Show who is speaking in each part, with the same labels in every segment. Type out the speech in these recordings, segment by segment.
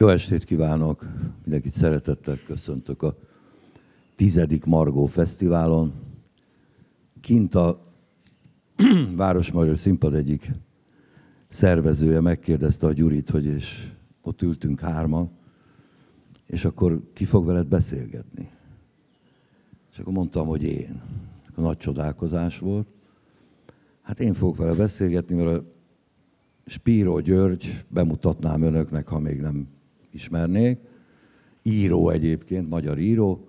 Speaker 1: Jó estét kívánok! Mindenkit szeretettel köszöntök a tizedik Margó Fesztiválon. Kint a Városmagyar Színpad egyik szervezője megkérdezte a Gyurit, hogy és ott ültünk hárman, és akkor ki fog veled beszélgetni? És akkor mondtam, hogy én. A nagy csodálkozás volt. Hát én fogok vele beszélgetni, mert a Spíró György, bemutatnám önöknek, ha még nem ismernék, író egyébként, magyar író,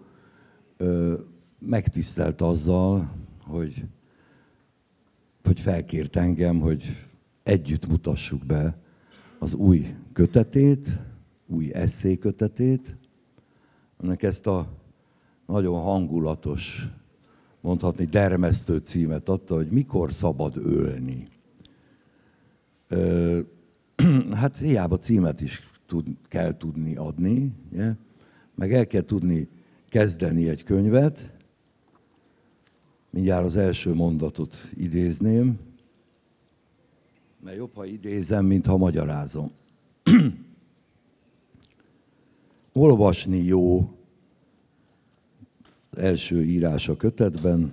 Speaker 1: megtisztelt azzal, hogy, hogy felkért engem, hogy együtt mutassuk be az új kötetét, új kötetét, ennek ezt a nagyon hangulatos, mondhatni dermesztő címet adta, hogy mikor szabad ölni. hát hiába címet is tud, kell tudni adni, ugye? meg el kell tudni kezdeni egy könyvet. Mindjárt az első mondatot idézném, mert jobb, ha idézem, mint ha magyarázom. Olvasni jó az első írás a kötetben.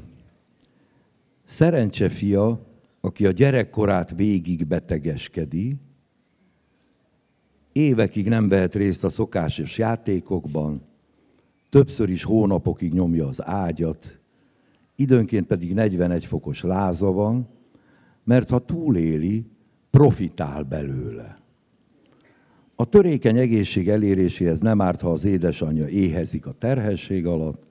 Speaker 1: Szerencse fia, aki a gyerekkorát végig betegeskedi, évekig nem vehet részt a szokásos játékokban, többször is hónapokig nyomja az ágyat, időnként pedig 41 fokos láza van, mert ha túléli, profitál belőle. A törékeny egészség eléréséhez nem árt, ha az édesanyja éhezik a terhesség alatt,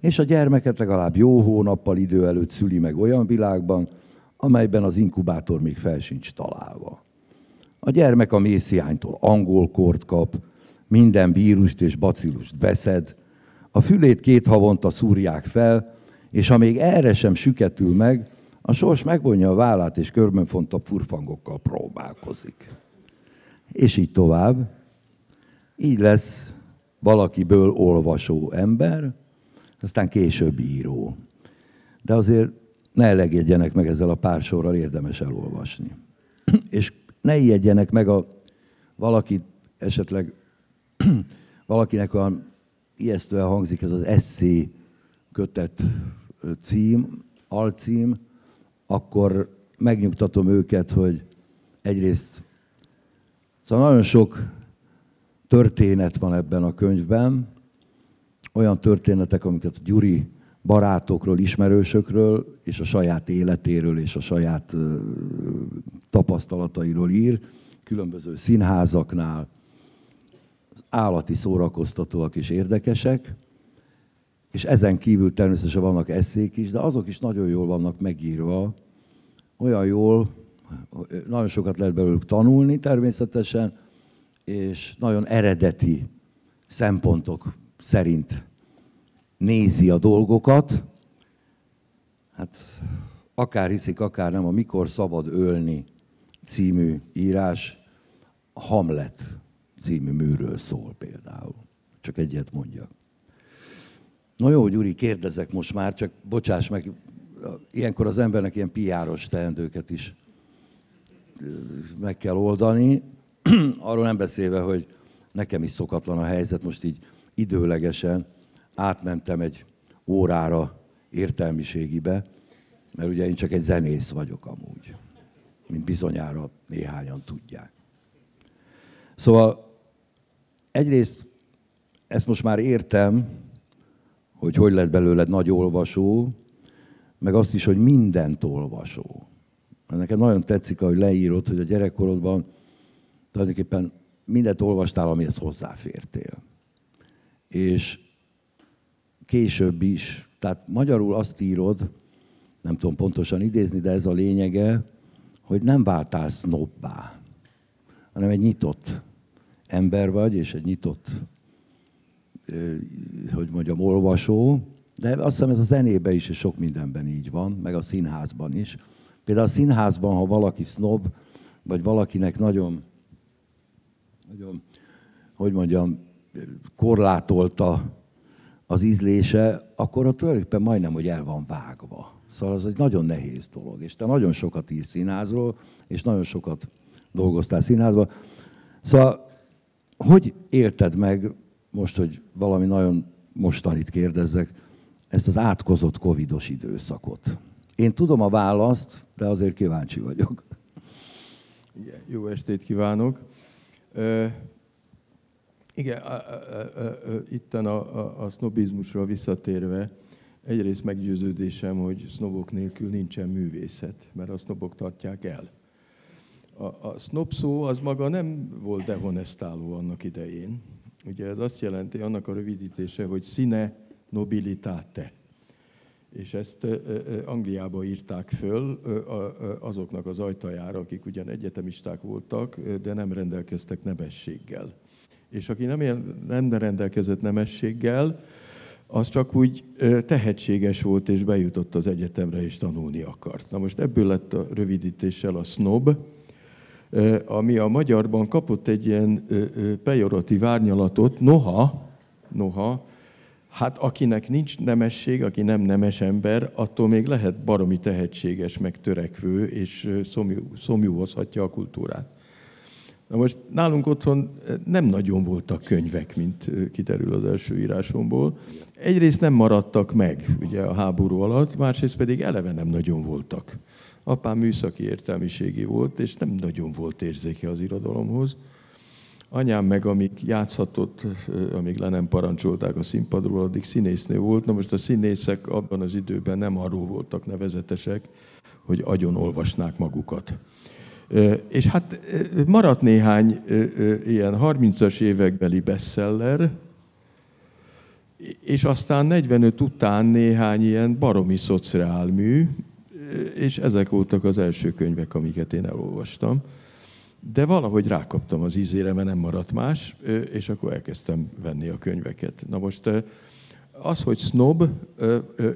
Speaker 1: és a gyermeket legalább jó hónappal idő előtt szüli meg olyan világban, amelyben az inkubátor még fel sincs találva. A gyermek a mészhiánytól angolkort kap, minden vírust és bacillust beszed, a fülét két havonta szúrják fel, és ha még erre sem süketül meg, a sors megvonja a vállát, és körben fontabb furfangokkal próbálkozik. És így tovább. Így lesz valakiből olvasó ember, aztán később író. De azért ne elegedjenek meg ezzel a pár sorral, érdemes elolvasni. és ne ijedjenek meg a valaki esetleg valakinek olyan ijesztően hangzik ez az eszé kötet cím, alcím, akkor megnyugtatom őket, hogy egyrészt szóval nagyon sok történet van ebben a könyvben, olyan történetek, amiket a Gyuri barátokról, ismerősökről, és a saját életéről, és a saját tapasztalatairól ír, különböző színházaknál, állati szórakoztatóak és érdekesek, és ezen kívül természetesen vannak eszék is, de azok is nagyon jól vannak megírva, olyan jól, nagyon sokat lehet belőlük tanulni természetesen, és nagyon eredeti szempontok szerint nézi a dolgokat. Hát akár hiszik, akár nem, a Mikor szabad ölni című írás Hamlet című műről szól például. Csak egyet mondjak. Na jó, Gyuri, kérdezek most már, csak bocsáss meg, ilyenkor az embernek ilyen piáros teendőket is meg kell oldani. Arról nem beszélve, hogy nekem is szokatlan a helyzet, most így időlegesen átmentem egy órára értelmiségibe, mert ugye én csak egy zenész vagyok amúgy, mint bizonyára néhányan tudják. Szóval egyrészt ezt most már értem, hogy hogy lett belőled nagy olvasó, meg azt is, hogy mindent olvasó. Nekem nagyon tetszik, hogy leírod, hogy a gyerekkorodban tulajdonképpen mindent olvastál, amihez hozzáfértél. És később is. Tehát magyarul azt írod, nem tudom pontosan idézni, de ez a lényege, hogy nem váltál sznobbá, hanem egy nyitott ember vagy, és egy nyitott, hogy mondjam, olvasó, de azt hiszem ez a zenében is, és sok mindenben így van, meg a színházban is. Például a színházban, ha valaki sznob, vagy valakinek nagyon, nagyon hogy mondjam, korlátolta az ízlése, akkor ott tulajdonképpen majdnem, hogy el van vágva. Szóval az egy nagyon nehéz dolog. És te nagyon sokat írsz színházról, és nagyon sokat dolgoztál színházban. Szóval hogy élted meg, most, hogy valami nagyon mostanit kérdezzek, ezt az átkozott covidos időszakot? Én tudom a választ, de azért kíváncsi vagyok.
Speaker 2: Igen, jó estét kívánok. Igen, a, a, a, a, itten a, a, a sznobizmusra visszatérve, egyrészt meggyőződésem, hogy sznobok nélkül nincsen művészet, mert a sznobok tartják el. A, a sznob szó az maga nem volt dehonestáló annak idején. Ugye ez azt jelenti, annak a rövidítése, hogy színe nobilitate. És ezt Angliába írták föl azoknak az ajtajára, akik ugyan egyetemisták voltak, de nem rendelkeztek nemességgel. És aki nem, nem rendelkezett nemességgel, az csak úgy tehetséges volt, és bejutott az egyetemre, és tanulni akart. Na most ebből lett a rövidítéssel a snob, ami a magyarban kapott egy ilyen pejoratív árnyalatot, noha, noha, hát akinek nincs nemesség, aki nem nemes ember, attól még lehet baromi tehetséges, meg törekvő, és szomjú, szomjúhozhatja a kultúrát. Na most nálunk otthon nem nagyon voltak könyvek, mint kiderül az első írásomból. Egyrészt nem maradtak meg ugye a háború alatt, másrészt pedig eleve nem nagyon voltak. Apám műszaki értelmiségi volt, és nem nagyon volt érzéke az irodalomhoz. Anyám meg, amíg játszhatott, amíg le nem parancsolták a színpadról, addig színésznő volt. Na most a színészek abban az időben nem arról voltak nevezetesek, hogy agyon olvasnák magukat. És hát maradt néhány ilyen 30-as évekbeli bestseller, és aztán 45 után néhány ilyen baromi szociálmű, és ezek voltak az első könyvek, amiket én elolvastam. De valahogy rákaptam az ízére, mert nem maradt más, és akkor elkezdtem venni a könyveket. Na most az, hogy snob,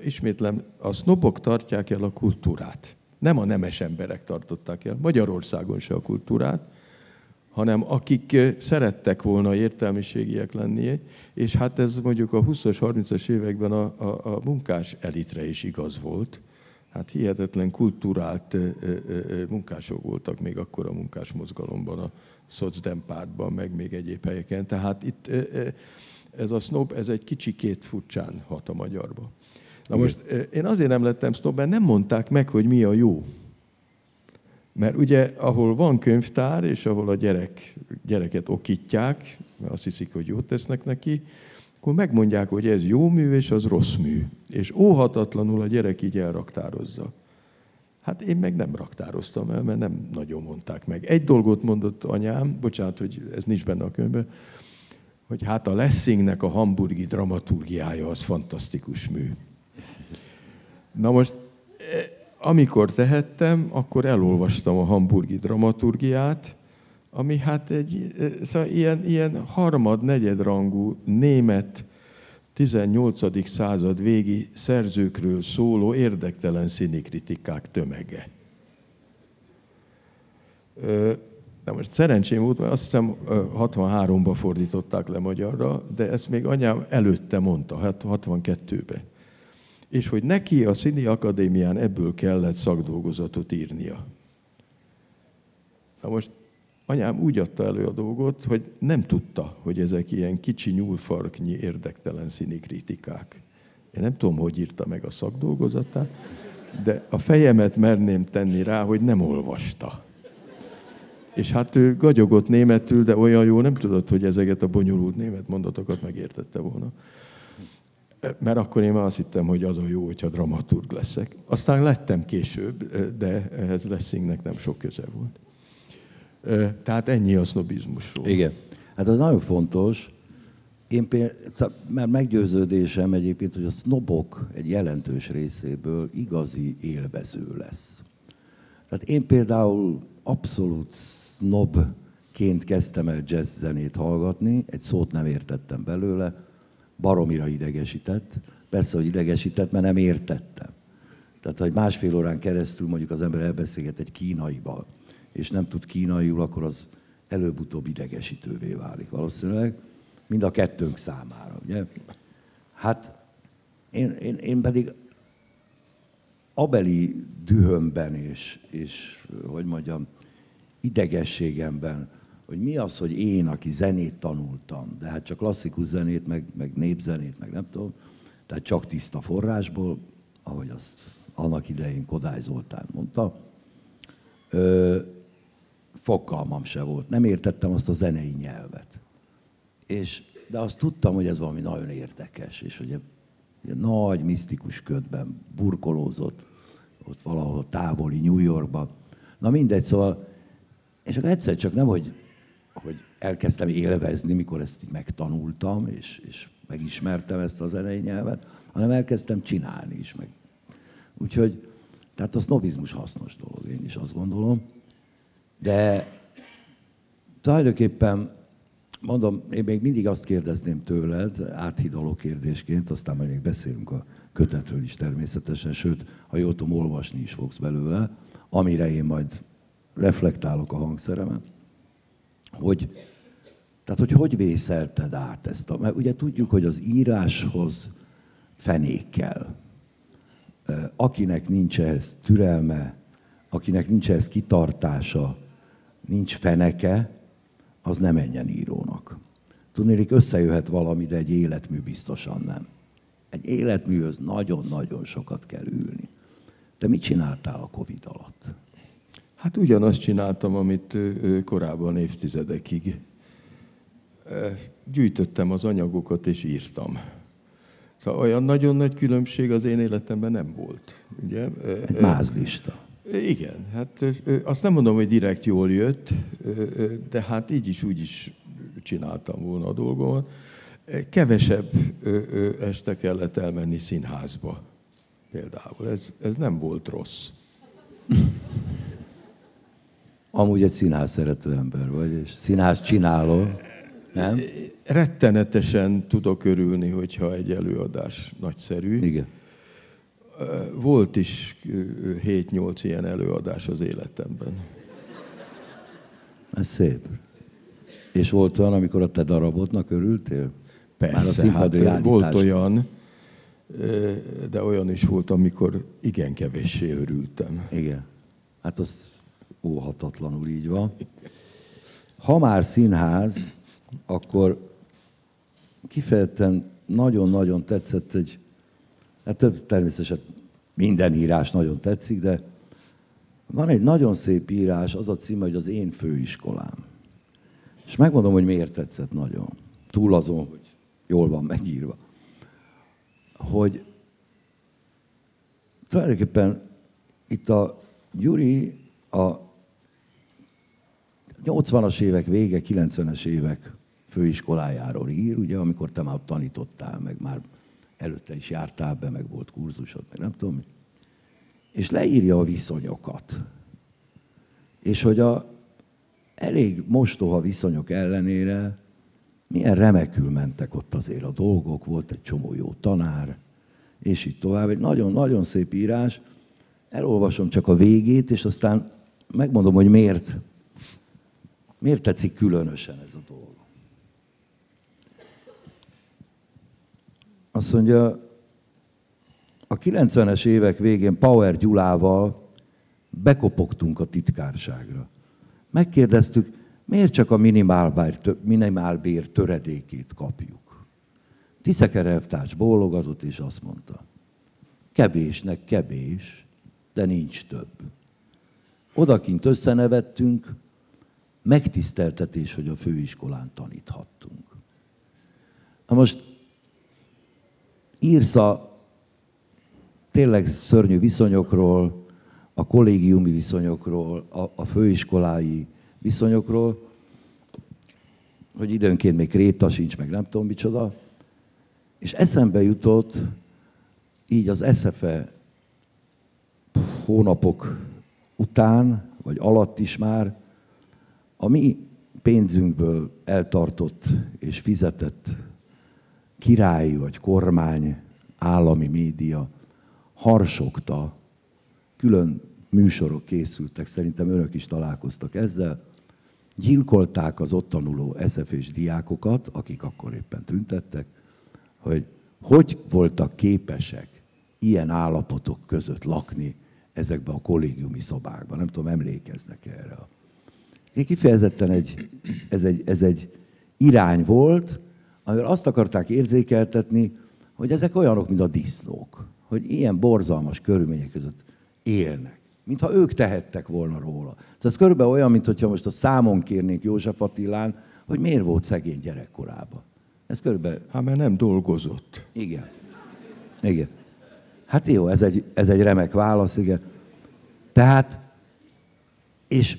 Speaker 2: ismétlem, a snobok tartják el a kultúrát. Nem a nemes emberek tartották el, Magyarországon se a kultúrát, hanem akik szerettek volna értelmiségiek lenni, és hát ez mondjuk a 20-as, 30-as években a, a, a munkás elitre is igaz volt, hát hihetetlen kultúrált munkások voltak még akkor a munkás mozgalomban, a szocdem pártban, meg még egyéb helyeken. Tehát itt ez a snob, ez egy kicsikét furcsán hat a magyarba. Na most én azért nem lettem snob, mert nem mondták meg, hogy mi a jó. Mert ugye, ahol van könyvtár, és ahol a gyerek, gyereket okítják, mert azt hiszik, hogy jót tesznek neki, akkor megmondják, hogy ez jó mű, és az rossz mű. És óhatatlanul a gyerek így elraktározza. Hát én meg nem raktároztam el, mert nem nagyon mondták meg. Egy dolgot mondott anyám, bocsánat, hogy ez nincs benne a könyvben, hogy hát a Lessingnek a hamburgi dramaturgiája az fantasztikus mű. Na most, e, amikor tehettem, akkor elolvastam a hamburgi dramaturgiát, ami hát egy szóval ilyen, ilyen harmad, negyedrangú német 18. század végi szerzőkről szóló érdektelen színikritikák tömege. De most szerencsém volt, mert azt hiszem 63-ba fordították le magyarra, de ezt még anyám előtte mondta, 62-be. És hogy neki a Színi Akadémián ebből kellett szakdolgozatot írnia. Na most anyám úgy adta elő a dolgot, hogy nem tudta, hogy ezek ilyen kicsi nyúlfarknyi érdektelen színi kritikák. Én nem tudom, hogy írta meg a szakdolgozatát, de a fejemet merném tenni rá, hogy nem olvasta. És hát ő gagyogott németül, de olyan jó nem tudott, hogy ezeket a bonyolult német mondatokat megértette volna. Mert akkor én már azt hittem, hogy az a jó, hogyha dramaturg leszek. Aztán lettem később, de ehhez Lessingnek nem sok köze volt. Tehát ennyi a sznobizmusról.
Speaker 1: Igen. Hát ez nagyon fontos. Én például, mert meggyőződésem egyébként, hogy a sznobok egy jelentős részéből igazi élvező lesz. Tehát én például abszolút snobként kezdtem el jazz zenét hallgatni, egy szót nem értettem belőle, baromira idegesített. Persze, hogy idegesített, mert nem értettem. Tehát, hogy másfél órán keresztül mondjuk az ember elbeszélget egy kínaival, és nem tud kínaiul, akkor az előbb-utóbb idegesítővé válik valószínűleg, mind a kettőnk számára. Ugye? Hát én, én, én pedig abeli dühömben és, és hogy mondjam, idegességemben hogy mi az, hogy én, aki zenét tanultam, de hát csak klasszikus zenét, meg, meg népzenét, meg nem tudom, tehát csak tiszta forrásból, ahogy azt annak idején Kodály Zoltán mondta, ö, fogalmam se volt. Nem értettem azt a zenei nyelvet. És, de azt tudtam, hogy ez valami nagyon érdekes, és hogy egy nagy, misztikus ködben burkolózott, ott valahol távoli New Yorkban. Na mindegy, szóval, és akkor egyszer csak nem, hogy, hogy elkezdtem élvezni, mikor ezt így megtanultam, és, és megismertem ezt a zenei nyelvet, hanem elkezdtem csinálni is. Meg. Úgyhogy, tehát a sznobizmus hasznos dolog, én is azt gondolom. De tulajdonképpen, mondom, én még mindig azt kérdezném tőled, áthidaló kérdésként, aztán majd még beszélünk a kötetről is természetesen, sőt, ha jól tudom, olvasni is fogsz belőle, amire én majd reflektálok a hangszeremen, hogy, tehát, hogy hogy vészelted át ezt a, mert ugye tudjuk, hogy az íráshoz fenék kell. Akinek nincs ehhez türelme, akinek nincs ehhez kitartása, nincs feneke, az nem menjen írónak. Tudnélik, összejöhet valami, de egy életmű biztosan nem. Egy életműhöz nagyon-nagyon sokat kell ülni. Te mit csináltál a Covid alatt?
Speaker 2: Hát ugyanazt csináltam, amit korábban évtizedekig. Gyűjtöttem az anyagokat és írtam. Szóval olyan nagyon nagy különbség az én életemben nem volt. Ugye?
Speaker 1: Egy mázlista.
Speaker 2: Igen, hát azt nem mondom, hogy direkt jól jött, de hát így is, úgy is csináltam volna a dolgomat. Kevesebb este kellett elmenni színházba például. Ez, ez nem volt rossz.
Speaker 1: Amúgy egy színház szerető ember vagy, és színház csináló, nem?
Speaker 2: Rettenetesen tudok örülni, hogyha egy előadás nagyszerű.
Speaker 1: Igen.
Speaker 2: Volt is 7-8 ilyen előadás az életemben.
Speaker 1: Ez szép. És volt olyan, amikor a te darabodnak örültél?
Speaker 2: Persze, Már a hát volt olyan, de olyan is volt, amikor igen kevéssé örültem.
Speaker 1: Igen. Hát az óhatatlanul így van. Ha már színház, akkor kifejezetten nagyon-nagyon tetszett egy Hát több természetesen minden írás nagyon tetszik, de van egy nagyon szép írás, az a címe, hogy az én főiskolám. És megmondom, hogy miért tetszett nagyon. Túl azon, hogy jól van megírva. Hogy tulajdonképpen itt a Gyuri a 80-as évek vége, 90-es évek főiskolájáról ír, ugye, amikor te már tanítottál, meg már előtte is jártál be, meg volt kurzusod, meg nem tudom. És leírja a viszonyokat. És hogy a elég mostoha viszonyok ellenére milyen remekül mentek ott azért a dolgok, volt egy csomó jó tanár, és így tovább. Egy nagyon-nagyon szép írás. Elolvasom csak a végét, és aztán megmondom, hogy miért, miért tetszik különösen ez a dolog. Azt mondja, a 90-es évek végén Power Gyulával bekopogtunk a titkárságra. Megkérdeztük, miért csak a minimálbér, minimálbér töredékét kapjuk. Tiszeke elvtárs bólogatott, és azt mondta, kevésnek kevés, de nincs több. Odakint összenevettünk, megtiszteltetés, hogy a főiskolán taníthattunk. Na most írsz a tényleg szörnyű viszonyokról, a kollégiumi viszonyokról, a, a főiskolái viszonyokról, hogy időnként még réta sincs, meg nem tudom micsoda. És eszembe jutott így az eszefe hónapok után, vagy alatt is már, a mi pénzünkből eltartott és fizetett királyi vagy kormány, állami média harsogta, külön műsorok készültek, szerintem önök is találkoztak ezzel, gyilkolták az ott tanuló SZF-és diákokat, akik akkor éppen tüntettek, hogy hogy voltak képesek ilyen állapotok között lakni ezekbe a kollégiumi szobákban. Nem tudom, emlékeznek erre. Kifejezetten egy, ez, egy, ez egy irány volt, amivel azt akarták érzékeltetni, hogy ezek olyanok, mint a disznók, hogy ilyen borzalmas körülmények között élnek, mintha ők tehettek volna róla. Tehát ez körülbelül olyan, mintha most a számon kérnénk József Attilán, hogy miért volt szegény gyerekkorában. Ez körülbelül...
Speaker 2: Hát mert nem dolgozott.
Speaker 1: Igen. Igen. Hát jó, ez egy, ez egy remek válasz, igen. Tehát, és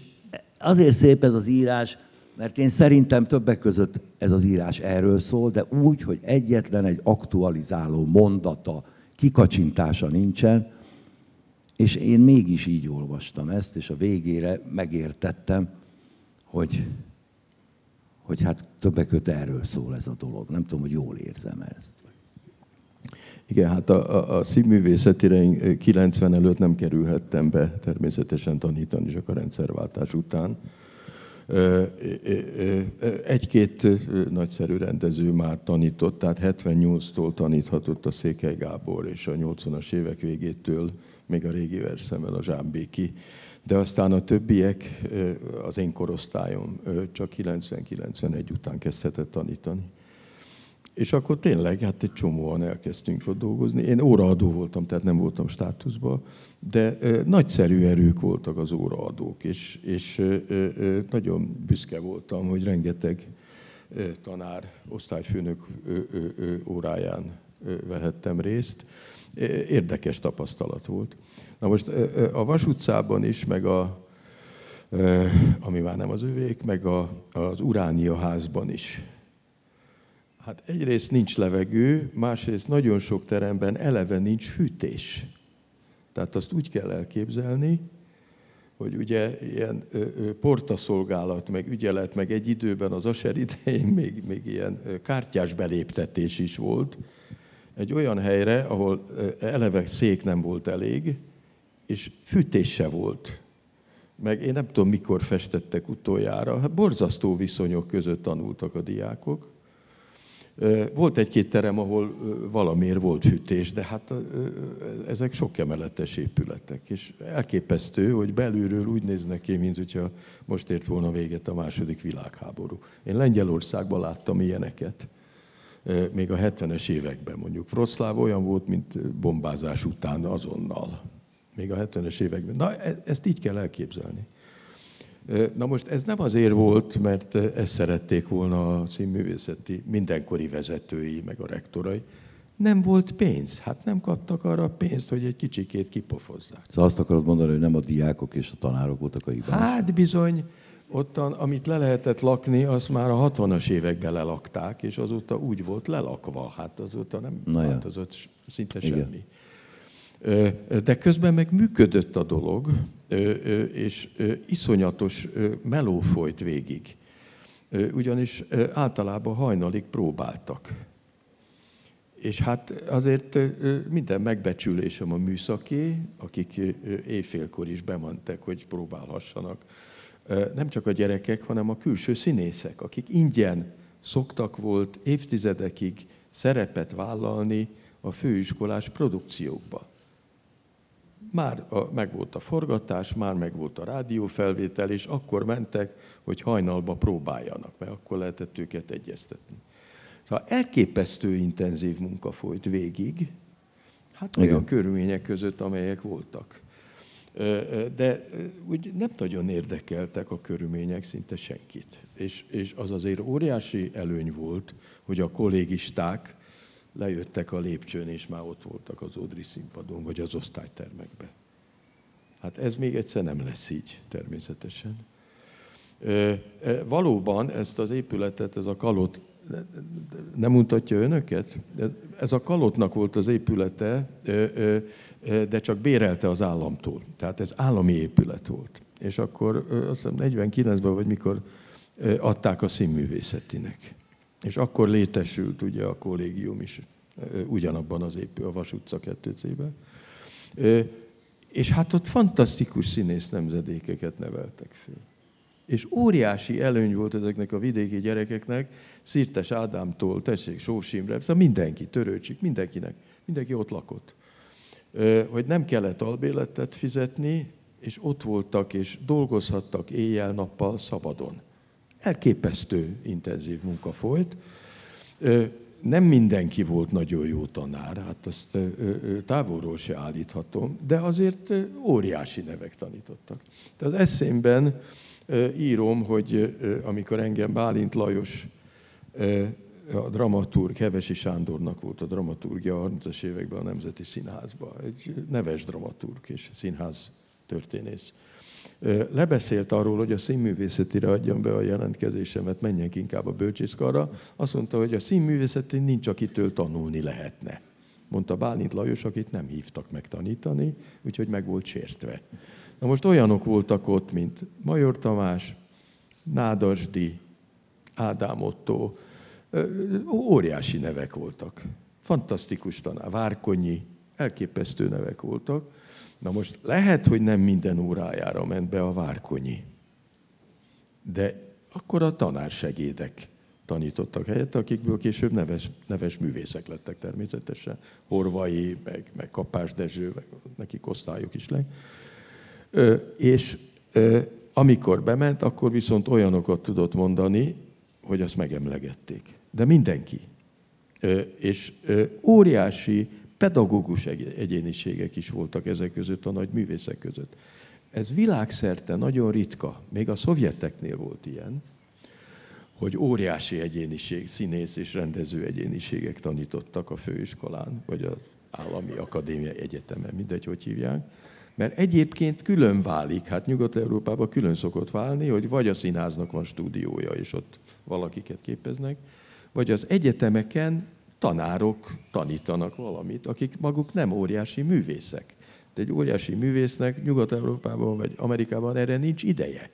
Speaker 1: azért szép ez az írás, mert én szerintem többek között ez az írás erről szól, de úgy, hogy egyetlen egy aktualizáló mondata, kikacsintása nincsen, és én mégis így olvastam ezt, és a végére megértettem, hogy, hogy hát többek között erről szól ez a dolog. Nem tudom, hogy jól érzem ezt.
Speaker 2: Igen, hát a, a, a színművészetire 90 előtt nem kerülhettem be természetesen tanítani csak a rendszerváltás után. Egy-két nagyszerű rendező már tanított, tehát 78-tól taníthatott a Székely Gábor, és a 80-as évek végétől még a régi verszemmel a Zsámbéki. De aztán a többiek, az én korosztályom csak 90-91 után kezdhetett tanítani. És akkor tényleg, hát egy csomóan elkezdtünk ott dolgozni. Én óraadó voltam, tehát nem voltam státuszban, de ö, nagyszerű erők voltak az óraadók, és, és nagyon büszke voltam, hogy rengeteg tanár, osztályfőnök óráján vehettem részt. Érdekes tapasztalat volt. Na most a Vas utcában is, meg a, ami már nem az övék, meg a, az Uránia házban is Hát egyrészt nincs levegő, másrészt nagyon sok teremben eleve nincs hűtés. Tehát azt úgy kell elképzelni, hogy ugye ilyen portaszolgálat, meg ügyelet, meg egy időben az Aser idején még, még ilyen kártyás beléptetés is volt. Egy olyan helyre, ahol eleve szék nem volt elég, és fűtés se volt. Meg én nem tudom, mikor festettek utoljára. Hát borzasztó viszonyok között tanultak a diákok. Volt egy-két terem, ahol valamiért volt hűtés, de hát ezek sok emeletes épületek, és elképesztő, hogy belülről úgy néznek ki, mint hogyha most ért volna véget a második világháború. Én Lengyelországban láttam ilyeneket, még a 70-es években mondjuk. Wroclaw olyan volt, mint bombázás után azonnal. Még a 70-es években. Na, e-, ezt így kell elképzelni. Na most ez nem azért volt, mert ezt szerették volna a színművészeti mindenkori vezetői, meg a rektorai. Nem volt pénz. Hát nem kaptak arra pénzt, hogy egy kicsikét kipofozzák.
Speaker 1: Szóval azt akarod mondani, hogy nem a diákok és a tanárok voltak a hibás?
Speaker 2: Hát bizony, ottan, amit le lehetett lakni, azt már a 60-as években lelakták, és azóta úgy volt lelakva. Hát azóta nem Na változott ja. szinte Igen. semmi. De közben meg működött a dolog, és iszonyatos meló folyt végig. Ugyanis általában hajnalig próbáltak. És hát azért minden megbecsülésem a műszaké, akik éjfélkor is bementek, hogy próbálhassanak. Nem csak a gyerekek, hanem a külső színészek, akik ingyen szoktak volt évtizedekig szerepet vállalni a főiskolás produkciókba. Már a, megvolt a forgatás, már megvolt a rádiófelvétel, és akkor mentek, hogy hajnalba próbáljanak, mert akkor lehetett őket egyeztetni. Szóval elképesztő intenzív munka folyt végig, hát olyan Igen. körülmények között, amelyek voltak. De úgy nem nagyon érdekeltek a körülmények szinte senkit. És, és az azért óriási előny volt, hogy a kollégisták lejöttek a lépcsőn, és már ott voltak az Ódri színpadon, vagy az osztálytermekben. Hát ez még egyszer nem lesz így, természetesen. Valóban ezt az épületet, ez a kalot, nem mutatja önöket? Ez a kalotnak volt az épülete, de csak bérelte az államtól. Tehát ez állami épület volt. És akkor azt hiszem 49-ben, vagy mikor adták a színművészetinek. És akkor létesült ugye a kollégium is ugyanabban az épő, a Vas utca 2 ben És hát ott fantasztikus színész nemzedékeket neveltek föl. És óriási előny volt ezeknek a vidéki gyerekeknek, Szirtes Ádámtól, tessék, Sós Imre, szóval mindenki, Törőcsik, mindenkinek, mindenki ott lakott. Hogy nem kellett albéletet fizetni, és ott voltak, és dolgozhattak éjjel-nappal szabadon. Elképesztő intenzív munka folyt. Nem mindenki volt nagyon jó tanár, hát azt távolról se állíthatom, de azért óriási nevek tanítottak. Tehát az eszémben írom, hogy amikor engem Bálint Lajos a dramaturg, Hevesi Sándornak volt a dramaturgia a 30-as években a Nemzeti Színházban. Egy neves dramaturg és színház történész. Lebeszélt arról, hogy a színművészetire adjam be a jelentkezésemet, menjek inkább a bölcsészkarra. Azt mondta, hogy a színművészeti nincs, akitől tanulni lehetne. Mondta Bálint Lajos, akit nem hívtak meg tanítani, úgyhogy meg volt sértve. Na most olyanok voltak ott, mint Major Tamás, Nádasdi, Ádám Otto, óriási nevek voltak. Fantasztikus tanár, Várkonyi, elképesztő nevek voltak. Na most lehet, hogy nem minden órájára ment be a Várkonyi, de akkor a tanársegédek tanítottak helyett, akikből később neves, neves művészek lettek természetesen. Horvai, meg, meg Kapás Dezső, meg nekik osztályok is le. Ö, és ö, amikor bement, akkor viszont olyanokat tudott mondani, hogy azt megemlegették de mindenki. És óriási pedagógus egyéniségek is voltak ezek között, a nagy művészek között. Ez világszerte nagyon ritka, még a szovjeteknél volt ilyen, hogy óriási egyéniség, színész és rendező egyéniségek tanítottak a főiskolán, vagy az állami akadémia egyetemen, mindegy, hogy hívják. Mert egyébként külön válik, hát Nyugat-Európában külön szokott válni, hogy vagy a színháznak van stúdiója, és ott valakiket képeznek, vagy az egyetemeken tanárok tanítanak valamit, akik maguk nem óriási művészek. De egy óriási művésznek Nyugat-Európában vagy Amerikában erre nincs ideje.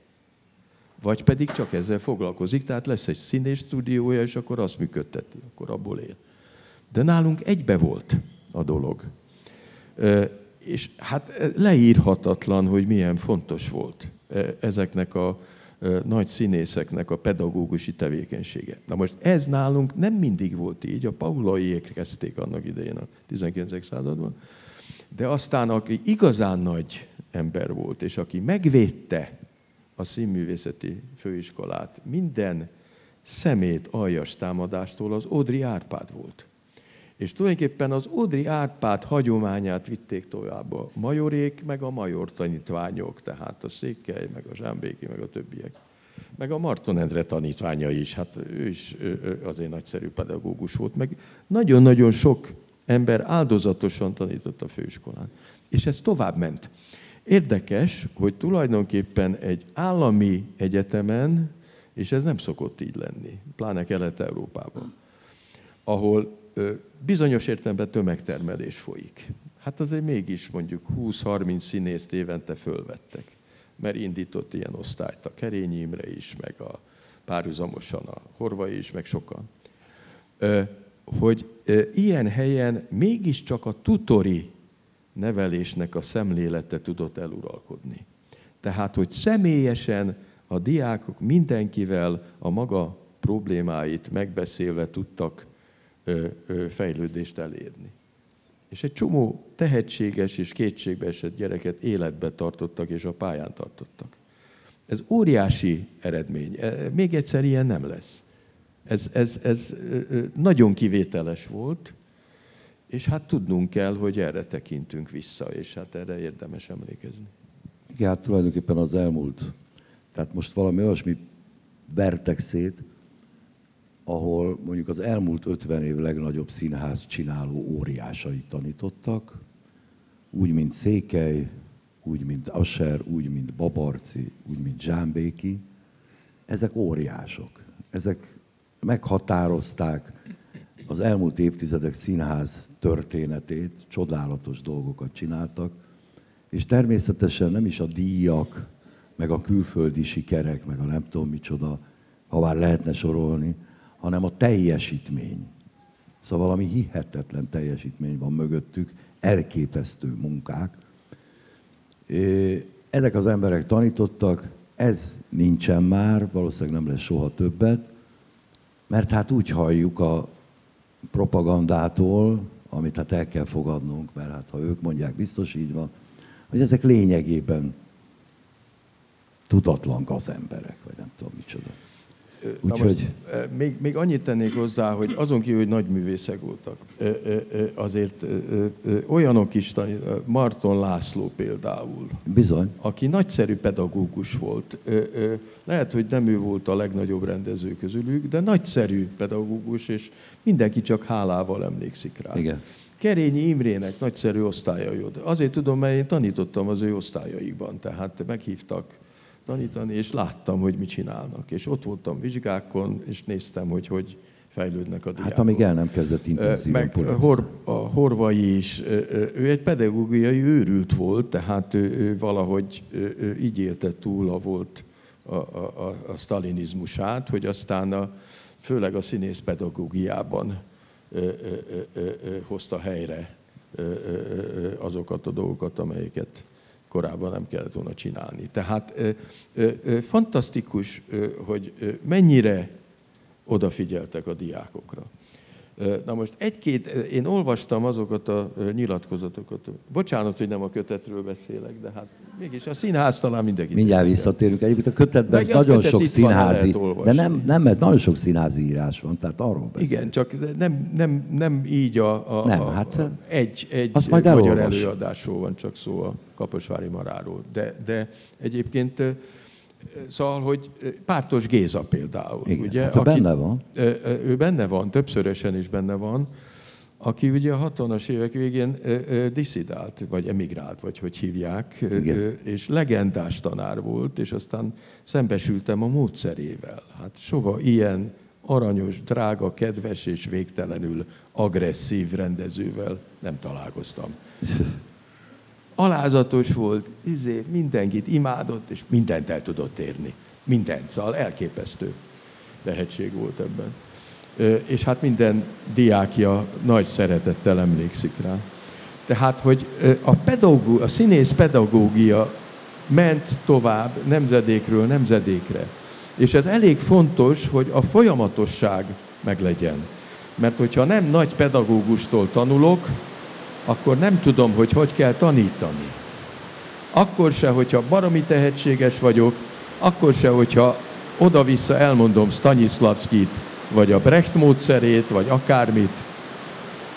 Speaker 2: Vagy pedig csak ezzel foglalkozik, tehát lesz egy színés stúdiója, és akkor azt működteti, akkor abból él. De nálunk egybe volt a dolog. És hát leírhatatlan, hogy milyen fontos volt ezeknek a nagy színészeknek a pedagógusi tevékenysége. Na most ez nálunk nem mindig volt így, a paulaiék kezdték annak idején a 19. században, de aztán aki igazán nagy ember volt, és aki megvédte a színművészeti főiskolát minden szemét aljas támadástól, az Odri Árpád volt. És tulajdonképpen az Odri Árpád hagyományát vitték tovább a majorék, meg a major tanítványok, tehát a Székely, meg a Zsámbéki, meg a többiek. Meg a Marton Endre tanítványa is, hát ő is azért nagyszerű pedagógus volt, meg nagyon-nagyon sok ember áldozatosan tanított a főiskolán. És ez tovább ment. Érdekes, hogy tulajdonképpen egy állami egyetemen, és ez nem szokott így lenni, pláne Kelet-Európában, ahol bizonyos értelemben tömegtermelés folyik. Hát azért mégis mondjuk 20-30 színészt évente fölvettek, mert indított ilyen osztályt a Kerényi Imre is, meg a párhuzamosan a Horvai is, meg sokan. Hogy ilyen helyen mégiscsak a tutori nevelésnek a szemlélete tudott eluralkodni. Tehát, hogy személyesen a diákok mindenkivel a maga problémáit megbeszélve tudtak fejlődést elérni. És egy csomó tehetséges és kétségbeesett gyereket életbe tartottak és a pályán tartottak. Ez óriási eredmény. E, még egyszer ilyen nem lesz. Ez, ez, ez nagyon kivételes volt, és hát tudnunk kell, hogy erre tekintünk vissza, és hát erre érdemes emlékezni.
Speaker 1: Igen, hát tulajdonképpen az elmúlt, tehát most valami olyasmi vertek szét, ahol mondjuk az elmúlt 50 év legnagyobb színház csináló óriásai tanítottak, úgy, mint Székely, úgy, mint Asher, úgy, mint Babarci, úgy, mint Zsámbéki. Ezek óriások. Ezek meghatározták az elmúlt évtizedek színház történetét, csodálatos dolgokat csináltak, és természetesen nem is a díjak, meg a külföldi sikerek, meg a nem tudom micsoda, ha már lehetne sorolni, hanem a teljesítmény. Szóval valami hihetetlen teljesítmény van mögöttük, elképesztő munkák. Ezek az emberek tanítottak, ez nincsen már, valószínűleg nem lesz soha többet, mert hát úgy halljuk a propagandától, amit hát el kell fogadnunk, mert hát ha ők mondják, biztos így van, hogy ezek lényegében tudatlan gazemberek, vagy nem tudom micsoda. Úgyhogy-
Speaker 2: még, még annyit tennék hozzá, hogy azon kívül, hogy nagy művészek voltak, azért olyanok is, Marton László például,
Speaker 1: Bizony.
Speaker 2: aki nagyszerű pedagógus volt. Lehet, hogy nem ő volt a legnagyobb rendező közülük, de nagyszerű pedagógus, és mindenki csak hálával emlékszik rá.
Speaker 1: Igen.
Speaker 2: Kerényi Imrének nagyszerű osztálya jött. Azért tudom, mert én tanítottam az ő osztályaikban, tehát meghívtak tanítani, és láttam, hogy mit csinálnak. És ott voltam vizsgákon, és néztem, hogy hogy fejlődnek a diákok.
Speaker 1: Hát amíg el nem kezdett intenzíven
Speaker 2: meg. Hor, a Horvai is, ő egy pedagógiai őrült volt, tehát ő, ő valahogy ö, így élte túl a volt a, a, a, a sztalinizmusát, hogy aztán a, főleg a színész pedagógiában ö, ö, ö, ö, hozta helyre ö, ö, ö, azokat a dolgokat, amelyeket korábban nem kellett volna csinálni. Tehát fantasztikus, hogy mennyire odafigyeltek a diákokra. Na most egy-két, én olvastam azokat a nyilatkozatokat. Bocsánat, hogy nem a kötetről beszélek, de hát mégis a színház talán mindenki.
Speaker 1: Mindjárt visszatérünk. Egyébként a kötetben
Speaker 2: Meg a
Speaker 1: nagyon
Speaker 2: kötet
Speaker 1: sok színházi, de nem, nem, ez nagyon sok színházi írás van, tehát arról beszélünk.
Speaker 2: Igen, csak nem, nem, nem így a, a,
Speaker 1: Nem,
Speaker 2: a,
Speaker 1: hát-
Speaker 2: a egy, egy
Speaker 1: Azt majd
Speaker 2: magyar
Speaker 1: elolvas.
Speaker 2: előadásról van csak szó a Kaposvári Maráról. De, de egyébként szóval, hogy Pártos Géza például.
Speaker 1: Igen,
Speaker 2: ugye,
Speaker 1: hát ő benne van.
Speaker 2: Ő benne van, többszörösen is benne van, aki ugye a 60-as évek végén diszidált, vagy emigrált, vagy hogy hívják,
Speaker 1: Igen.
Speaker 2: és legendás tanár volt, és aztán szembesültem a módszerével. Hát soha ilyen aranyos, drága, kedves és végtelenül agresszív rendezővel nem találkoztam. Alázatos volt, izé, mindenkit imádott, és mindent el tudott érni. Mindent, szóval elképesztő tehetség volt ebben. És hát minden diákja nagy szeretettel emlékszik rá. Tehát, hogy a, pedagóg, a színész pedagógia ment tovább nemzedékről nemzedékre. És ez elég fontos, hogy a folyamatosság meglegyen. Mert hogyha nem nagy pedagógustól tanulok, akkor nem tudom, hogy hogy kell tanítani. Akkor se, hogyha baromi tehetséges vagyok, akkor se, hogyha oda-vissza elmondom Stanislavskit, vagy a Brecht módszerét, vagy akármit,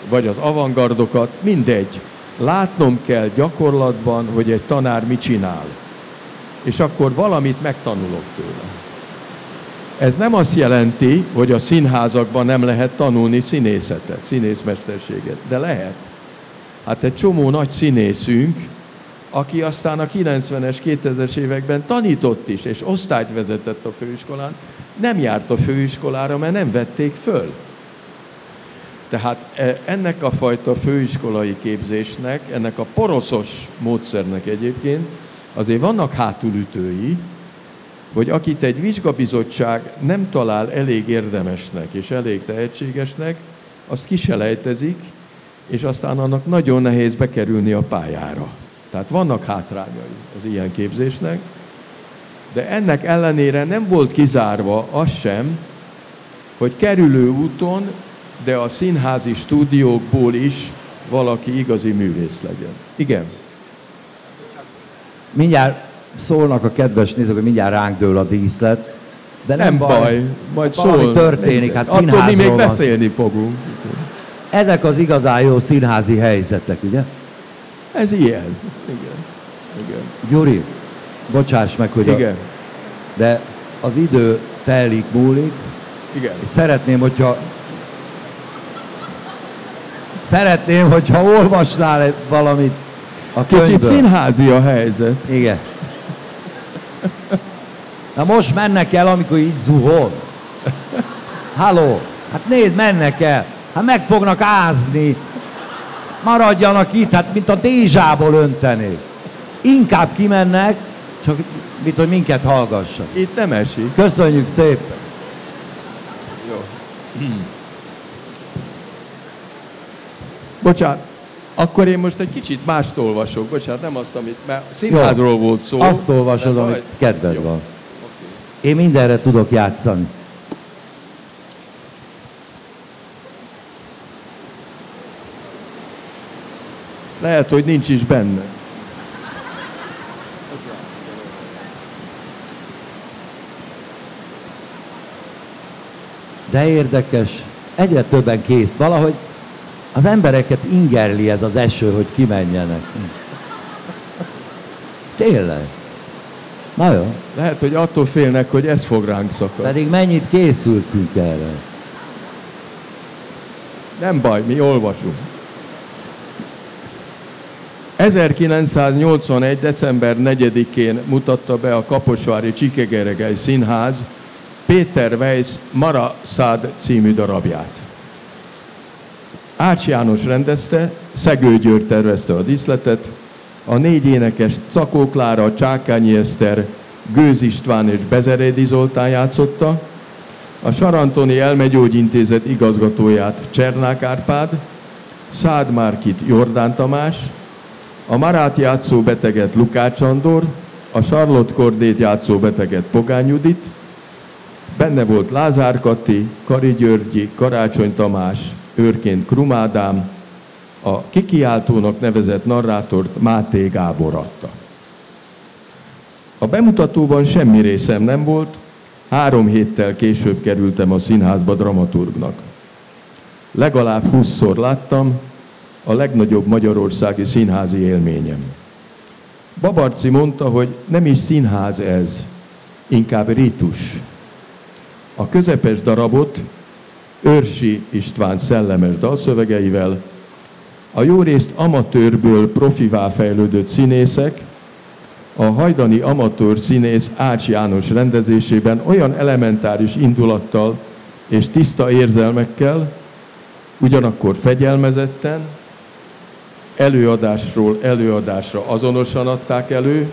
Speaker 2: vagy az avantgardokat, mindegy. Látnom kell gyakorlatban, hogy egy tanár mit csinál. És akkor valamit megtanulok tőle. Ez nem azt jelenti, hogy a színházakban nem lehet tanulni színészetet, színészmesterséget, de lehet. Hát egy csomó nagy színészünk, aki aztán a 90-es, 2000-es években tanított is, és osztályt vezetett a főiskolán, nem járt a főiskolára, mert nem vették föl. Tehát e, ennek a fajta főiskolai képzésnek, ennek a poroszos módszernek egyébként azért vannak hátulütői, hogy akit egy vizsgabizottság nem talál elég érdemesnek és elég tehetségesnek, azt kiselejtezik, és aztán annak nagyon nehéz bekerülni a pályára. Tehát vannak hátrányai az ilyen képzésnek, de ennek ellenére nem volt kizárva az sem, hogy kerülő úton, de a színházi stúdiókból is valaki igazi művész legyen. Igen.
Speaker 1: Mindjárt szólnak a kedves nézők, hogy mindjárt ránk dől a díszlet, de nem,
Speaker 2: Nem baj, majd
Speaker 1: Valami
Speaker 2: szól.
Speaker 1: történik, hát
Speaker 2: Akkor mi még beszélni fogunk.
Speaker 1: Ezek az igazán jó színházi helyzetek, ugye?
Speaker 2: Ez ilyen. Igen. Igen.
Speaker 1: Gyuri, bocsáss meg, hogy a,
Speaker 2: Igen.
Speaker 1: de az idő telik, múlik,
Speaker 2: Igen.
Speaker 1: és szeretném, hogyha szeretném, hogyha olvasnál valamit a
Speaker 2: Kicsit
Speaker 1: könyvből.
Speaker 2: színházi a helyzet.
Speaker 1: Igen. Na most mennek el, amikor így zuhol. Halló, hát nézd, mennek el. Hát meg fognak ázni. Maradjanak itt, hát mint a dézsából öntenék. Inkább kimennek, csak mit, hogy minket hallgassak.
Speaker 2: Itt nem esik.
Speaker 1: Köszönjük szépen.
Speaker 2: Jó. Bocsánat, akkor én most egy kicsit mást olvasok. Bocsánat, nem azt, amit... Mert színházról volt szó.
Speaker 1: Azt olvasod, amit kedved
Speaker 2: Jó.
Speaker 1: van. Én mindenre tudok játszani.
Speaker 2: Lehet, hogy nincs is benne.
Speaker 1: De érdekes, egyre többen kész. Valahogy az embereket ingerli ez az eső, hogy kimenjenek. Tényleg. Na jó.
Speaker 2: Lehet, hogy attól félnek, hogy ez fog ránk szakadni.
Speaker 1: Pedig mennyit készültünk erre?
Speaker 2: Nem baj, mi olvasunk. 1981. december 4-én mutatta be a Kaposvári Csikegeregely Színház Péter Weiss Maraszád című darabját. Ács János rendezte, Szegő György tervezte a díszletet, a négy énekes Cakó Klára, Csákányi Eszter, Gőz István és Bezerédi Zoltán játszotta, a Sarantoni Elmegyógyintézet igazgatóját Csernák Árpád, Szád Márkit Jordán Tamás, a Marát játszó beteget Lukács Andor, a Charlotte Kordét játszó beteget Pogány Judit, benne volt Lázár Kati, Kari Györgyi, Karácsony Tamás, őrként Krumádám, a kikiáltónak nevezett narrátort Máté Gábor adta. A bemutatóban semmi részem nem volt, három héttel később kerültem a színházba dramaturgnak. Legalább húszszor láttam, a legnagyobb magyarországi színházi élményem. Babarci mondta, hogy nem is színház ez, inkább ritus. A közepes darabot Őrsi István szellemes dalszövegeivel, a jó részt amatőrből profivá fejlődött színészek, a hajdani amatőr színész Ács János rendezésében olyan elementáris indulattal és tiszta érzelmekkel, ugyanakkor fegyelmezetten, előadásról előadásra azonosan adták elő,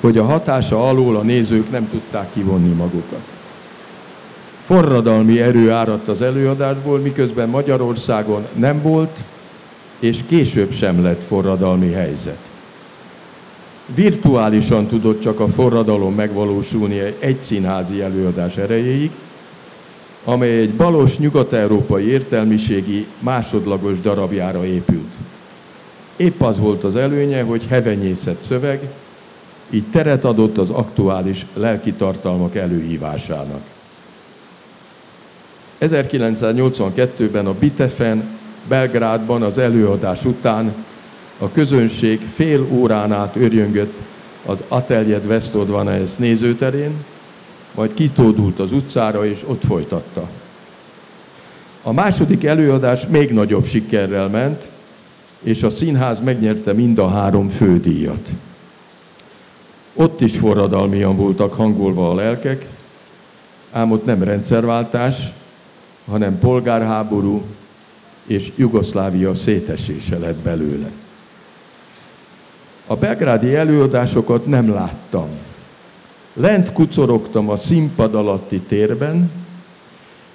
Speaker 2: hogy a hatása alól a nézők nem tudták kivonni magukat. Forradalmi erő áradt az előadásból, miközben Magyarországon nem volt, és később sem lett forradalmi helyzet. Virtuálisan tudott csak a forradalom megvalósulni egy színházi előadás erejéig, amely egy balos nyugat-európai értelmiségi másodlagos darabjára épült. Épp az volt az előnye, hogy hevenyészet szöveg, így teret adott az aktuális lelki tartalmak előhívásának. 1982-ben a Bitefen, Belgrádban az előadás után a közönség fél órán át örjöngött az Atelier Vestodvanaes nézőterén, majd kitódult az utcára, és ott folytatta. A második előadás még nagyobb sikerrel ment, és a színház megnyerte mind a három fődíjat. Ott is forradalmian voltak hangolva a lelkek, ám ott nem rendszerváltás, hanem polgárháború és Jugoszlávia szétesése lett belőle. A belgrádi előadásokat nem láttam, Lent kucorogtam a színpad alatti térben,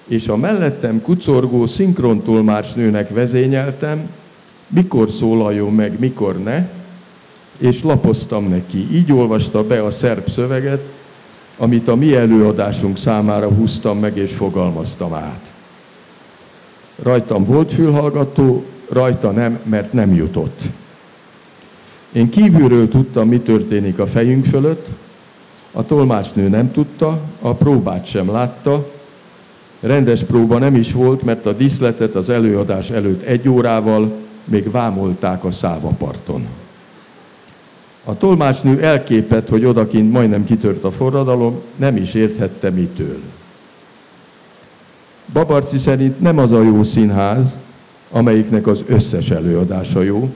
Speaker 2: és a mellettem kucorgó szinkrontolmácsnőnek vezényeltem, mikor szólaljon meg, mikor ne, és lapoztam neki. Így olvasta be a szerb szöveget, amit a mi előadásunk számára húztam meg és fogalmaztam át. Rajtam volt fülhallgató, rajta nem, mert nem jutott. Én kívülről tudtam, mi történik a fejünk fölött, a tolmácsnő nem tudta, a próbát sem látta, rendes próba nem is volt, mert a diszletet az előadás előtt egy órával még vámolták a szávaparton. A tolmácsnő elképett, hogy odakint majdnem kitört a forradalom, nem is érthette mitől. Babarci szerint nem az a jó színház, amelyiknek az összes előadása jó,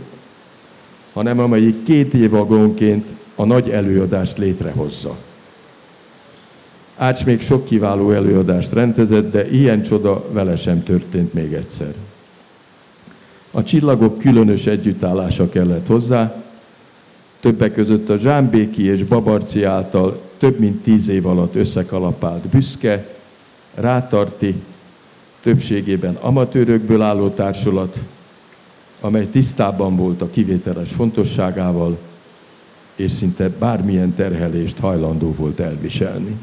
Speaker 2: hanem amelyik két év agonként a nagy előadást létrehozza. Ács még sok kiváló előadást rendezett, de ilyen csoda vele sem történt még egyszer. A csillagok különös együttállása kellett hozzá, többek között a Zsámbéki és Babarci által több mint tíz év alatt összekalapált büszke, rátarti, többségében amatőrökből álló társulat, amely tisztában volt a kivételes fontosságával, és szinte bármilyen terhelést hajlandó volt elviselni.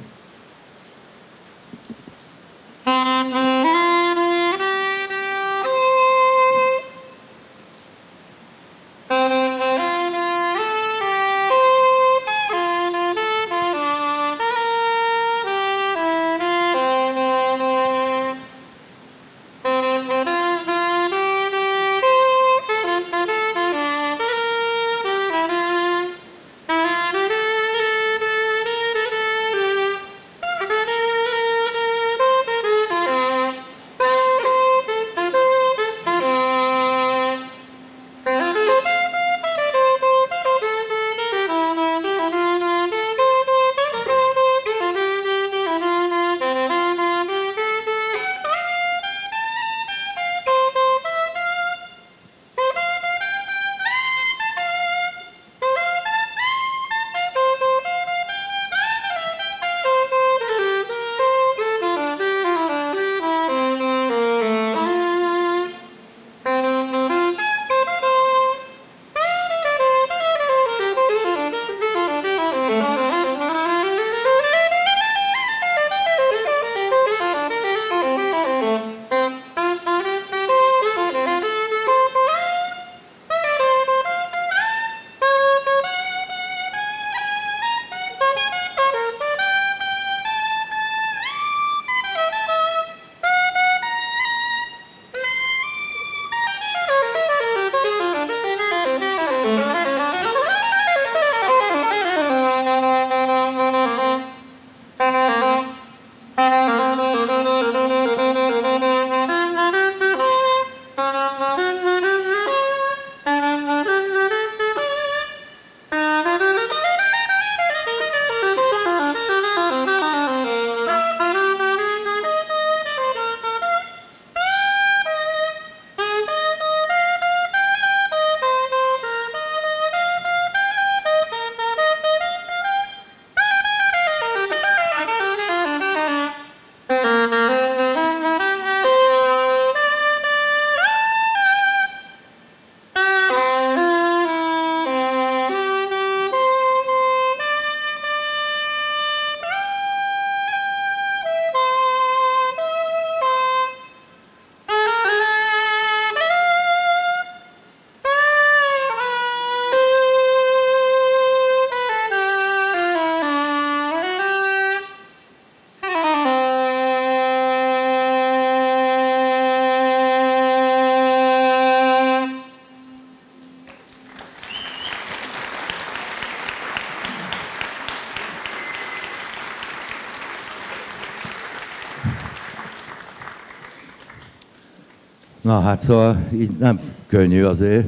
Speaker 1: Na hát szóval így nem könnyű azért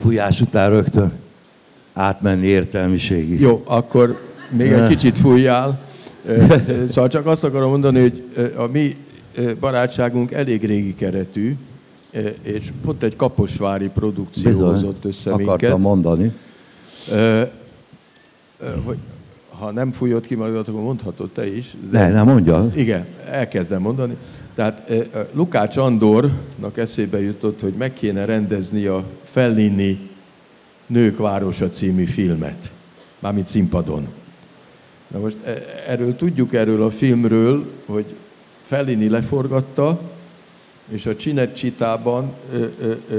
Speaker 1: fújás után rögtön átmenni értelmiségig.
Speaker 2: Jó, akkor még egy kicsit fújjál. Szóval csak azt akarom mondani, hogy a mi barátságunk elég régi keretű, és pont egy kaposvári produkció
Speaker 1: Bizony,
Speaker 2: hozott össze
Speaker 1: akartam
Speaker 2: minket.
Speaker 1: mondani.
Speaker 2: Ö, ö, hogy ha nem fújod ki magadat, akkor mondhatod te is.
Speaker 1: Ne, nem mondja.
Speaker 2: Igen, elkezdem mondani. Tehát Lukács Andornak eszébe jutott, hogy meg kéne rendezni a Fellini Nők Városa című filmet, mármint színpadon. Na most e- erről tudjuk erről a filmről, hogy Fellini leforgatta, és a Csinecsitában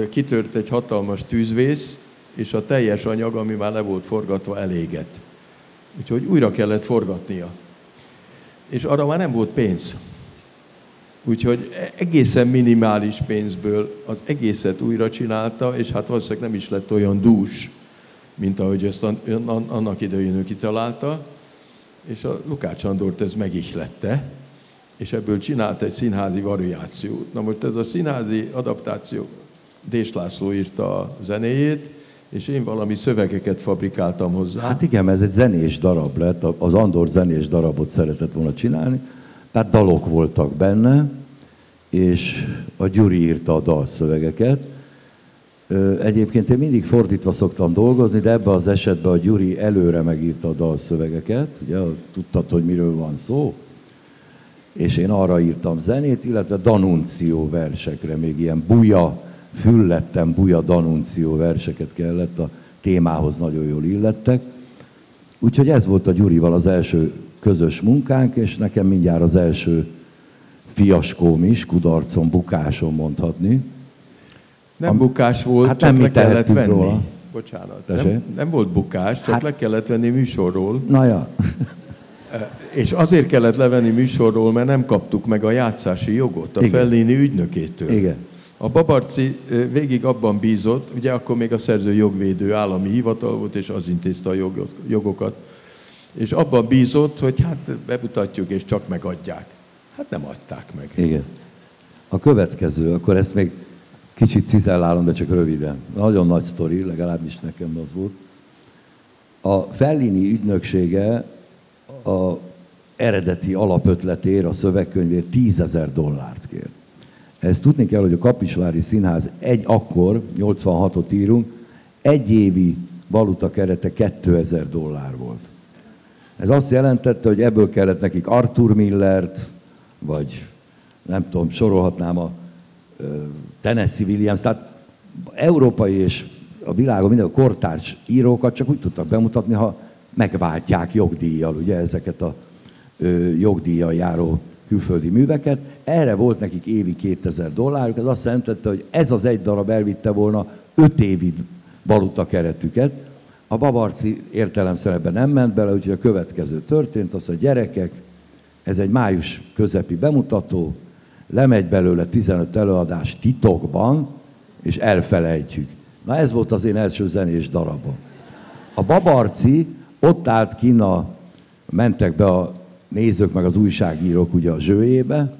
Speaker 2: kitört egy hatalmas tűzvész, és a teljes anyag, ami már le volt forgatva, elégett. Úgyhogy újra kellett forgatnia. És arra már nem volt pénz. Úgyhogy egészen minimális pénzből az egészet újra csinálta, és hát valószínűleg nem is lett olyan dús, mint ahogy ezt an- an- annak idején ő kitalálta. És a Lukács Andort ez megihlette, és ebből csinált egy színházi variációt. Na most ez a színházi adaptáció, Dés László írta a zenéjét, és én valami szövegeket fabrikáltam hozzá.
Speaker 1: Hát igen, ez egy zenés darab lett, az Andor zenés darabot szeretett volna csinálni, tehát dalok voltak benne, és a Gyuri írta a dalszövegeket. Egyébként én mindig fordítva szoktam dolgozni, de ebben az esetben a Gyuri előre megírta a dalszövegeket, ugye tudtad, hogy miről van szó, és én arra írtam zenét, illetve danunció versekre, még ilyen buja, füllettem buja danunció verseket kellett, a témához nagyon jól illettek. Úgyhogy ez volt a Gyurival az első közös munkánk, és nekem mindjárt az első fiaskóm is, kudarcom, bukásom mondhatni.
Speaker 2: Nem
Speaker 1: Am-
Speaker 2: bukás volt,
Speaker 1: Hát
Speaker 2: csak
Speaker 1: nem
Speaker 2: le kellett venni.
Speaker 1: róla.
Speaker 2: Bocsánat,
Speaker 1: Tessék?
Speaker 2: nem, nem volt bukás, csak
Speaker 1: Hát-
Speaker 2: le kellett venni műsorról.
Speaker 1: Na ja,
Speaker 2: És azért kellett levenni műsorról, mert nem kaptuk meg a játszási jogot a
Speaker 1: Igen.
Speaker 2: Fellini ügynökétől.
Speaker 1: igen.
Speaker 2: A Babarci ö, végig abban bízott, ugye akkor még a szerző jogvédő állami hivatal volt, és az intézte a jogot, jogokat, és abban bízott, hogy hát bemutatjuk, és csak megadják. Hát nem adták meg.
Speaker 1: Igen. A következő, akkor ezt még kicsit cizellálom, de csak röviden. Nagyon nagy sztori, legalábbis nekem az volt. A Fellini ügynöksége a eredeti alapötletér, a szövegkönyvért 10 ezer dollárt kért. Ezt tudni kell, hogy a Kapisvári Színház egy akkor, 86-ot írunk, egy évi valuta kerete 2000 dollár volt. Ez azt jelentette, hogy ebből kellett nekik Arthur Millert, vagy nem tudom, sorolhatnám a Tennessee Williams, tehát európai és a világon minden kortárs írókat csak úgy tudtak bemutatni, ha megváltják jogdíjjal, ugye ezeket a ö, jogdíjjal járó külföldi műveket. Erre volt nekik évi 2000 dolláruk, ez azt jelentette, hogy ez az egy darab elvitte volna 5 évi valuta keretüket. A Babarci értelemszerűen nem ment bele, úgyhogy a következő történt, az, hogy gyerekek, ez egy május közepi bemutató, lemegy belőle 15 előadás titokban, és elfelejtjük. Na ez volt az én első zenés darabom. A Babarci ott állt kin a, mentek be a nézők meg az újságírók ugye a zsőjébe,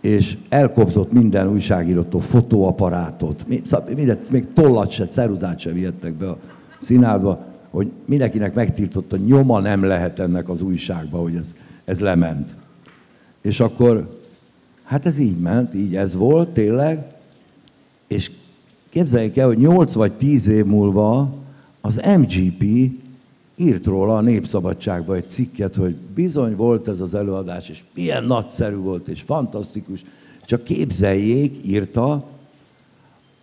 Speaker 1: és elkobzott minden újságírótól fotóaparátot, mi- szóval mindent, még tollat se, ceruzát se vihettek be a színházba, hogy mindenkinek megtiltott, hogy nyoma nem lehet ennek az újságba, hogy ez, ez lement. És akkor, hát ez így ment, így ez volt tényleg, és képzeljék el, hogy 8 vagy 10 év múlva az MGP írt róla a Népszabadságba egy cikket, hogy bizony volt ez az előadás, és milyen nagyszerű volt, és fantasztikus. Csak képzeljék, írta,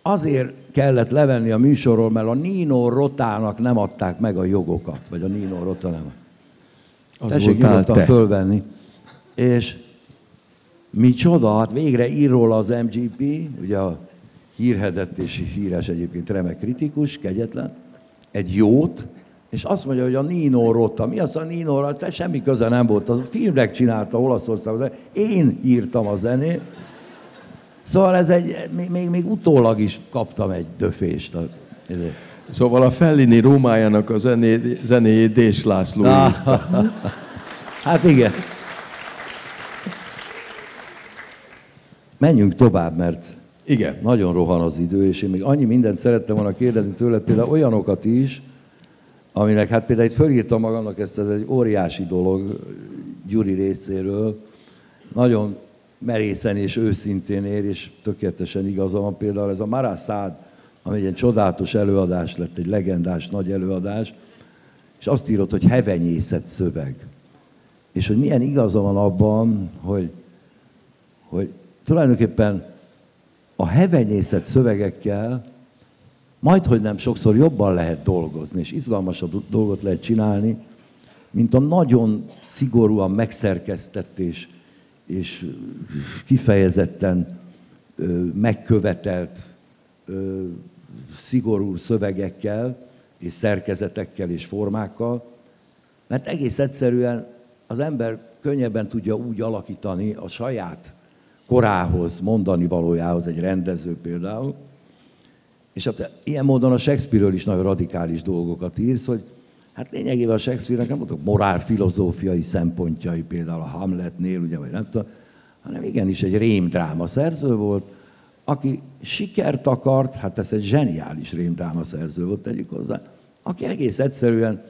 Speaker 1: azért kellett levenni a műsorról, mert a Nino Rotának nem adták meg a jogokat, vagy a Nino Rota nem.
Speaker 2: Az
Speaker 1: Tessék nyugodtan
Speaker 2: te.
Speaker 1: fölvenni. És micsoda, hát végre ír róla az MGP, ugye a hírhedett és híres egyébként remek kritikus, kegyetlen, egy jót, és azt mondja, hogy a Nino Rota, mi az a Nino Rota? Semmi köze nem volt, az a filmnek csinálta Olaszországban, én írtam a zenét. Szóval ez egy, még, még, utólag is kaptam egy döfést. ezért.
Speaker 2: Szóval a Fellini Rómájának a zené, zenéjét Dés László írta.
Speaker 1: Hát igen. Menjünk tovább, mert
Speaker 2: Igen.
Speaker 1: Nagyon rohan az idő, és én még annyi mindent szerettem volna kérdezni tőled, például olyanokat is, aminek hát például itt fölírtam magamnak ezt, ez egy óriási dolog Gyuri részéről, nagyon merészen és őszintén ér, és tökéletesen igaza van például ez a Maraszád, ami egy ilyen csodálatos előadás lett, egy legendás nagy előadás, és azt írott, hogy hevenyészet szöveg. És hogy milyen igaza van abban, hogy, hogy tulajdonképpen a hevenyészet szövegekkel majd, hogy nem sokszor jobban lehet dolgozni, és izgalmasabb dolgot lehet csinálni, mint a nagyon szigorúan megszerkesztett és, és kifejezetten megkövetelt szigorú szövegekkel, és szerkezetekkel és formákkal, mert egész egyszerűen az ember könnyebben tudja úgy alakítani a saját korához, mondani valójához, egy rendező például, és hát ilyen módon a Shakespeare-ről is nagyon radikális dolgokat írsz, hogy hát lényegében a Shakespeare-nek nem voltak morál-filozófiai szempontjai, például a Hamletnél, ugye, vagy nem tudom, hanem igenis egy rémdráma szerző volt, aki sikert akart, hát ez egy zseniális rémdráma szerző volt, tegyük hozzá, aki egész egyszerűen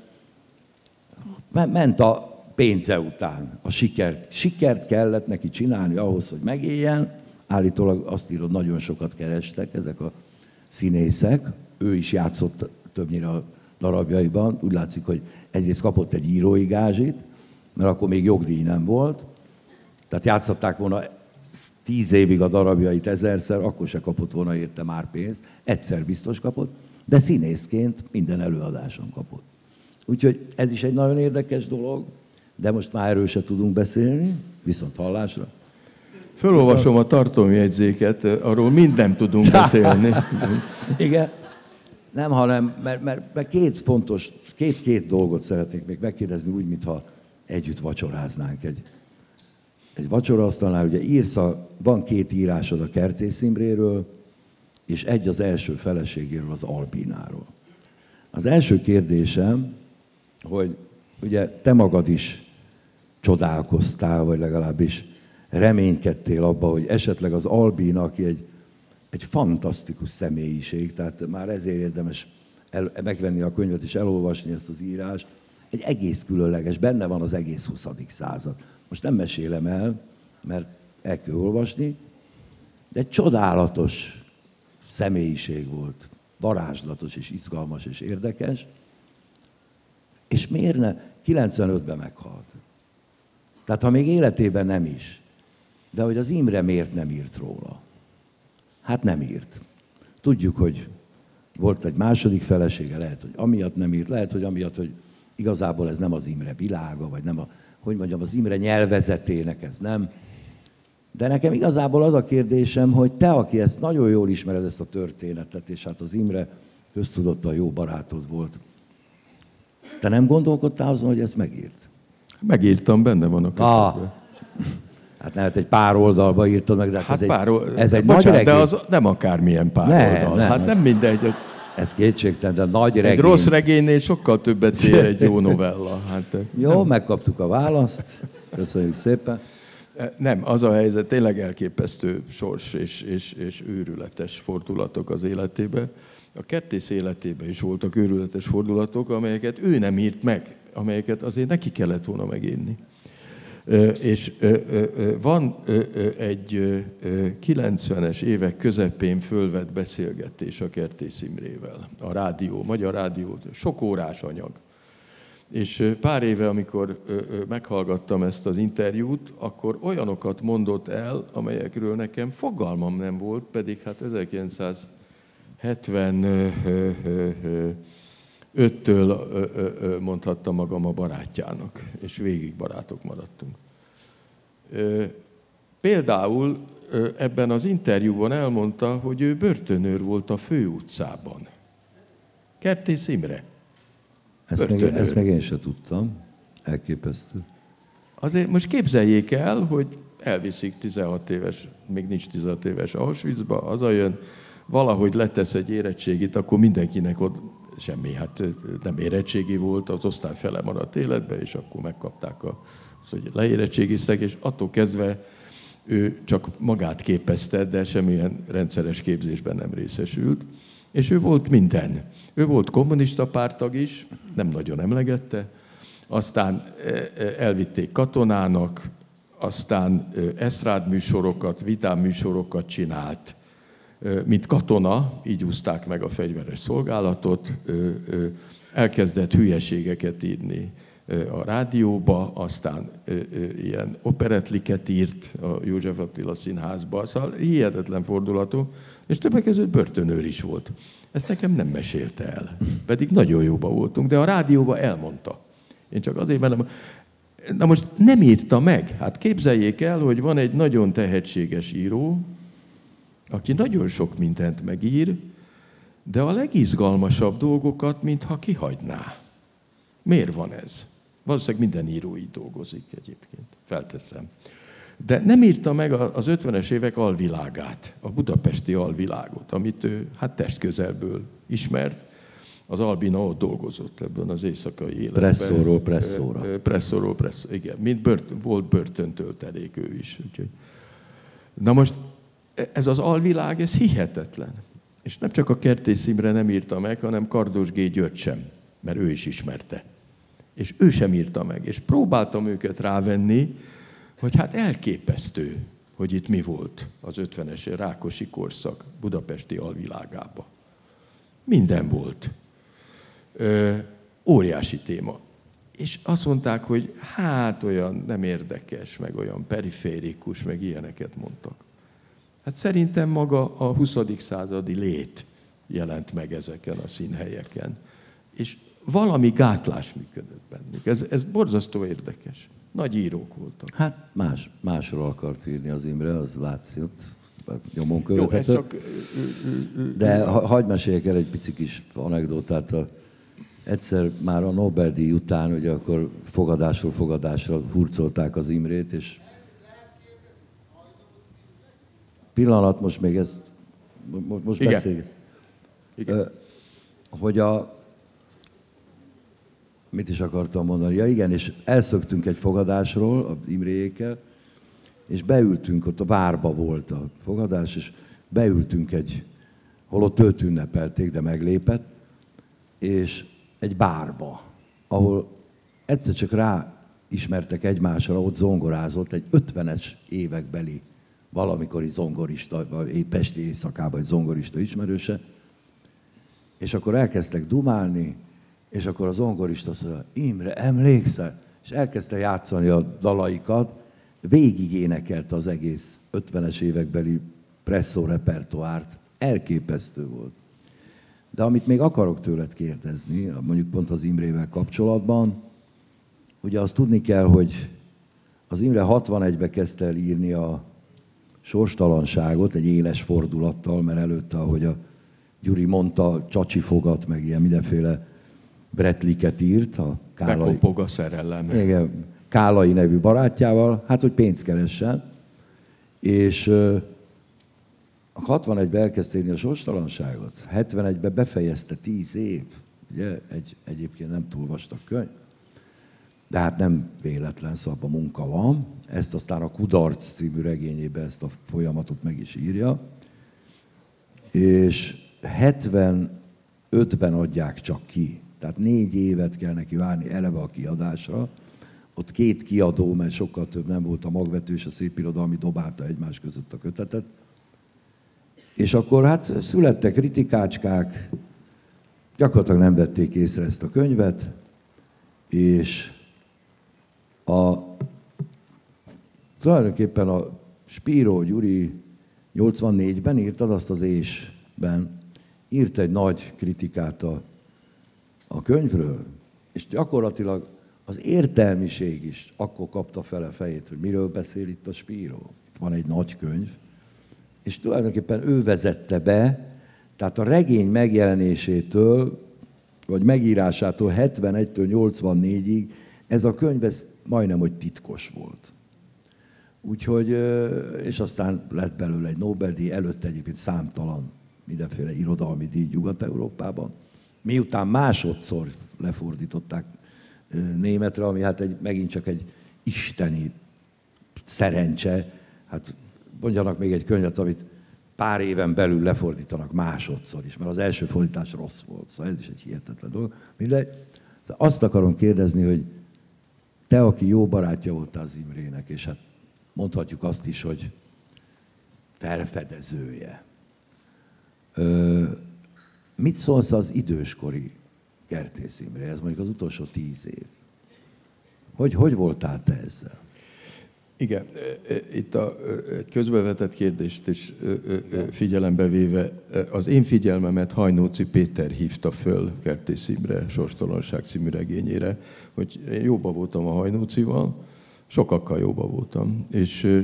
Speaker 1: ment a pénze után, a sikert. Sikert kellett neki csinálni ahhoz, hogy megéljen. Állítólag azt írod, nagyon sokat kerestek ezek a színészek. Ő is játszott többnyire a darabjaiban. Úgy látszik, hogy egyrészt kapott egy írói gázsit, mert akkor még jogdíj nem volt. Tehát játszották volna tíz évig a darabjait ezerszer, akkor se kapott volna érte már pénzt. Egyszer biztos kapott, de színészként minden előadáson kapott. Úgyhogy ez is egy nagyon érdekes dolog, de most már erről se tudunk beszélni, viszont hallásra.
Speaker 2: Fölolvasom a tartalomjegyzéket, arról mind nem tudunk beszélni.
Speaker 1: Igen. Nem, hanem, mert, mert, mert két fontos, két-két dolgot szeretnék még megkérdezni, úgy, mintha együtt vacsoráznánk egy, egy vacsoraasztalnál. Ugye írsz a, van két írásod a Kertész Imréről, és egy az első feleségéről, az Albináról. Az első kérdésem, hogy ugye te magad is csodálkoztál, vagy legalábbis reménykedtél abba, hogy esetleg az Albin, aki egy, egy fantasztikus személyiség, tehát már ezért érdemes el, megvenni a könyvet és elolvasni ezt az írást, egy egész különleges, benne van az egész 20. század. Most nem mesélem el, mert el kell olvasni, de csodálatos személyiség volt, varázslatos és izgalmas és érdekes, és miért ne? 95-ben meghalt. Tehát ha még életében nem is. De hogy az Imre miért nem írt róla? Hát nem írt. Tudjuk, hogy volt egy második felesége, lehet, hogy amiatt nem írt, lehet, hogy amiatt, hogy igazából ez nem az Imre világa, vagy nem a, hogy mondjam, az Imre nyelvezetének ez nem. De nekem igazából az a kérdésem, hogy te, aki ezt nagyon jól ismered, ezt a történetet, és hát az Imre köztudottan jó barátod volt, te nem gondolkodtál azon, hogy ezt megírt?
Speaker 2: Megírtam, benne van a
Speaker 1: ah, Hát lehet egy pár oldalba írtad meg, de hát,
Speaker 2: hát
Speaker 1: ez,
Speaker 2: pár,
Speaker 1: egy, ez egy
Speaker 2: bocsánat,
Speaker 1: nagy regény.
Speaker 2: de az nem akármilyen pár
Speaker 1: Nem,
Speaker 2: oldal.
Speaker 1: nem,
Speaker 2: hát
Speaker 1: nem.
Speaker 2: nem mindegy, hogy
Speaker 1: Ez kétségtelen, de nagy regény.
Speaker 2: egy rossz regénynél sokkal többet ér egy jó novella. Hát,
Speaker 1: Jó, megkaptuk a választ. Köszönjük szépen.
Speaker 2: Nem, az a helyzet tényleg elképesztő sors és, és, és őrületes fordulatok az életébe. A kettész életében is voltak őrületes fordulatok, amelyeket ő nem írt meg, amelyeket azért neki kellett volna megírni. És van egy ö, ö, 90-es évek közepén fölvett beszélgetés a Kertész Imrével, a rádió, magyar rádió, sok órás anyag. És pár éve, amikor meghallgattam ezt az interjút, akkor olyanokat mondott el, amelyekről nekem fogalmam nem volt, pedig hát 1975-től mondhatta magam a barátjának, és végig barátok maradtunk. Például ebben az interjúban elmondta, hogy ő börtönőr volt a főutcában. Kertész Imre.
Speaker 1: Ezt meg, ezt meg én se tudtam. Elképesztő.
Speaker 2: Azért most képzeljék el, hogy elviszik 16 éves, még nincs 16 éves Auschwitzba, hazajön, valahogy letesz egy érettségit, akkor mindenkinek ott semmi, hát nem érettségi volt, az osztály fele maradt életbe, és akkor megkapták a, az, hogy leérettségiztek, és attól kezdve ő csak magát képezte, de semmilyen rendszeres képzésben nem részesült. És ő volt minden. Ő volt kommunista pártag is, nem nagyon emlegette, aztán elvitték katonának, aztán eszrád műsorokat, vitám műsorokat csinált, mint katona, így úzták meg a fegyveres szolgálatot, elkezdett hülyeségeket írni a rádióba, aztán ilyen operetliket írt a József Attila színházba, szóval hihetetlen fordulatú, és többek között börtönőr is volt. Ezt nekem nem mesélte el, pedig nagyon jóba voltunk, de a rádióba elmondta. Én csak azért, mert Na most nem írta meg. Hát képzeljék el, hogy van egy nagyon tehetséges író, aki nagyon sok mindent megír, de a legizgalmasabb dolgokat, mintha kihagyná. Miért van ez? Valószínűleg minden író így dolgozik egyébként, felteszem. De nem írta meg az 50-es évek alvilágát, a budapesti alvilágot, amit ő hát testközelből ismert, az Albina ott dolgozott ebben az éjszakai életben.
Speaker 1: Presszóról presszóra.
Speaker 2: Presszóról presszóra, igen. Mint bört, volt börtöntöltelék ő is. Úgyhogy. Na most ez az alvilág, ez hihetetlen. És nem csak a Kertész Imre nem írta meg, hanem Kardos G. György sem, mert ő is ismerte. És ő sem írta meg. És próbáltam őket rávenni, hogy hát elképesztő, hogy itt mi volt az 50-es Rákosi korszak budapesti alvilágába. Minden volt ö, óriási téma. És azt mondták, hogy hát olyan nem érdekes, meg olyan periférikus, meg ilyeneket mondtak. Hát szerintem maga a 20. századi lét jelent meg ezeken a színhelyeken. És valami gátlás működött bennük. Ez, ez borzasztó érdekes. Nagy írók voltak.
Speaker 1: Hát más, másról akart írni az Imre, az látszott nyomon követhető. Jó, csak... De ha, hagyd meséljek el egy pici kis anekdotát egyszer már a Nobel-díj után, ugye akkor fogadásról fogadásra hurcolták az Imrét, és pillanat, most még ezt, most Igen. beszélj. Igen. Hogy a, mit is akartam mondani? Ja igen, és elszöktünk egy fogadásról, az Imréjékkel, és beültünk, ott a várba volt a fogadás, és beültünk egy, holott őt ünnepelték, de meglépett, és egy bárba, ahol egyszer csak rá ismertek egymásra, ott zongorázott egy 50-es évekbeli valamikori zongorista, vagy Pesti éjszakában egy zongorista ismerőse, és akkor elkezdtek dumálni, és akkor a zongorista azt mondja, Imre, emlékszel? És elkezdte játszani a dalaikat, végig énekelte az egész 50-es évekbeli presszó repertoárt, elképesztő volt. De amit még akarok tőled kérdezni, mondjuk pont az Imrével kapcsolatban, ugye azt tudni kell, hogy az Imre 61-be kezdte el írni a sorstalanságot egy éles fordulattal, mert előtte, ahogy a Gyuri mondta, csacsi fogat, meg ilyen mindenféle bretliket írt. A
Speaker 2: Kálai, Bekopog a szerelem.
Speaker 1: Igen, Kálai nevű barátjával, hát hogy pénzt keressen. És 61-ben elkezdte írni a sorstalanságot, 71-ben befejezte 10 év, ugye, egy egyébként nem túl vastag könyv, de hát nem véletlen szabba munka van. Ezt aztán a Kudarc című regényében ezt a folyamatot meg is írja. És 75-ben adják csak ki. Tehát négy évet kell neki várni eleve a kiadásra. Ott két kiadó, mert sokkal több nem volt a magvető és a szépirodalmi dobálta egymás között a kötetet. És akkor hát születtek kritikácskák, gyakorlatilag nem vették észre ezt a könyvet, és a, tulajdonképpen a Spiro Gyuri 84-ben írtad azt az ésben, írt egy nagy kritikát a, a könyvről, és gyakorlatilag az értelmiség is akkor kapta fel a fejét, hogy miről beszél itt a Spiro. Itt van egy nagy könyv, és tulajdonképpen ő vezette be, tehát a regény megjelenésétől, vagy megírásától 71-től 84-ig ez a könyv ez majdnem, hogy titkos volt. Úgyhogy, és aztán lett belőle egy Nobel-díj, előtte egyébként számtalan mindenféle irodalmi díj Nyugat-Európában. Miután másodszor lefordították németre, ami hát egy, megint csak egy isteni szerencse, hát mondjanak még egy könyvet, amit pár éven belül lefordítanak másodszor is, mert az első fordítás rossz volt, szóval ez is egy hihetetlen dolog. Mindegy. Szóval azt akarom kérdezni, hogy te, aki jó barátja voltál az Imrének, és hát mondhatjuk azt is, hogy felfedezője. Ö, mit szólsz az időskori Kertész Imre, ez mondjuk az utolsó tíz év? Hogy, hogy voltál te ezzel?
Speaker 2: Igen, itt a, közbevetett kérdést is figyelembe véve, az én figyelmemet Hajnóci Péter hívta föl Kertész Imre Sorstalanság című regényére, hogy én jóba voltam a Hajnócival, sokakkal jóba voltam, és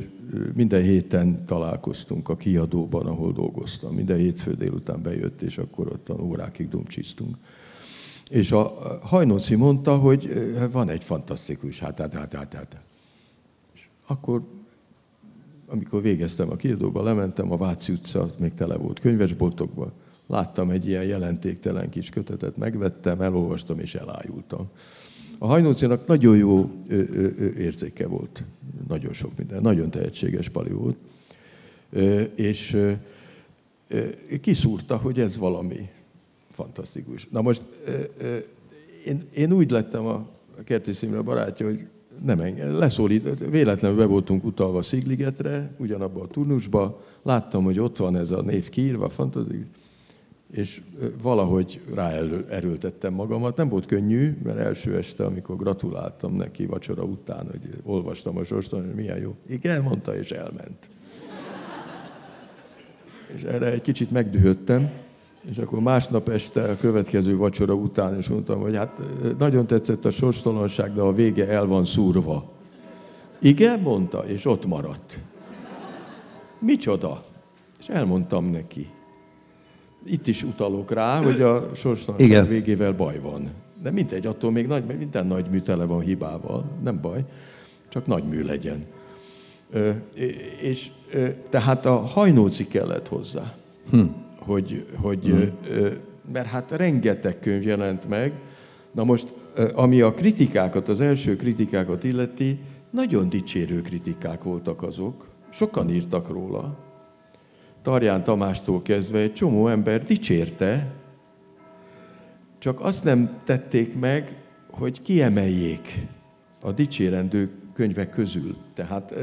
Speaker 2: minden héten találkoztunk a kiadóban, ahol dolgoztam. Minden hétfő délután bejött, és akkor ott órákig dumcsisztunk. És a Hajnóci mondta, hogy van egy fantasztikus, hát, hát, hát, hát, hát. És akkor, amikor végeztem a kiadóba, lementem, a Váci utca még tele volt könyvesboltokba, láttam egy ilyen jelentéktelen kis kötetet, megvettem, elolvastam és elájultam. A Hajnócinak nagyon jó ö, ö, érzéke volt, nagyon sok minden, nagyon tehetséges pali volt, ö, és ö, kiszúrta, hogy ez valami fantasztikus. Na most ö, ö, én, én úgy lettem a Kertész Imre barátja, hogy nem engem, leszólít, véletlenül be voltunk utalva Szigligetre, ugyanabba a turnusba, láttam, hogy ott van ez a név kiírva, fantasztikus, és valahogy ráerőltettem magamat. Nem volt könnyű, mert első este, amikor gratuláltam neki vacsora után, hogy olvastam a sorstól, hogy milyen jó. Igen, mondta, és elment. És erre egy kicsit megdühöttem, és akkor másnap este a következő vacsora után is mondtam, hogy hát nagyon tetszett a sorstalanság, de a vége el van szúrva. Igen, mondta, és ott maradt. Micsoda? És elmondtam neki itt is utalok rá, hogy a sorsnak végével baj van. De mindegy, attól még nagy, minden nagy mű tele van hibával, nem baj, csak nagy mű legyen. Ö, és ö, tehát a hajnóci kellett hozzá, hm. hogy, hogy hm. ö, mert hát rengeteg könyv jelent meg, na most, ami a kritikákat, az első kritikákat illeti, nagyon dicsérő kritikák voltak azok, sokan írtak róla, Tarján Tamástól kezdve egy csomó ember dicsérte, csak azt nem tették meg, hogy kiemeljék a dicsérendő könyvek közül. Tehát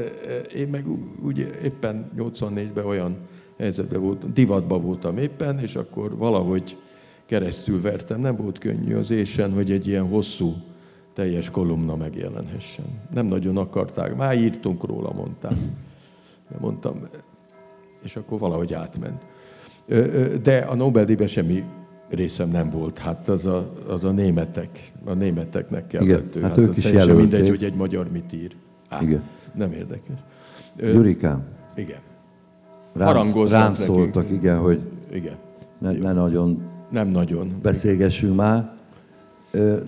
Speaker 2: én meg úgy éppen 84-ben olyan helyzetben voltam, divatban voltam éppen, és akkor valahogy keresztül vertem. Nem volt könnyű az ésen, hogy egy ilyen hosszú, teljes kolumna megjelenhessen. Nem nagyon akarták. Már írtunk róla, mondták. Mondtam, és akkor valahogy átment. De a Nobel-díjban semmi részem nem volt. Hát az a, az a németek, a németeknek kellett.
Speaker 1: Igen, hát, hát ők is jelölték.
Speaker 2: mindegy, hogy egy magyar mit ír. Á, Igen. Nem érdekes.
Speaker 1: Gyurikám.
Speaker 2: Igen.
Speaker 1: Rám, rám szóltak, nekünk. igen, hogy
Speaker 2: igen.
Speaker 1: Ne, ne nagyon
Speaker 2: nem nagyon.
Speaker 1: beszélgessünk már.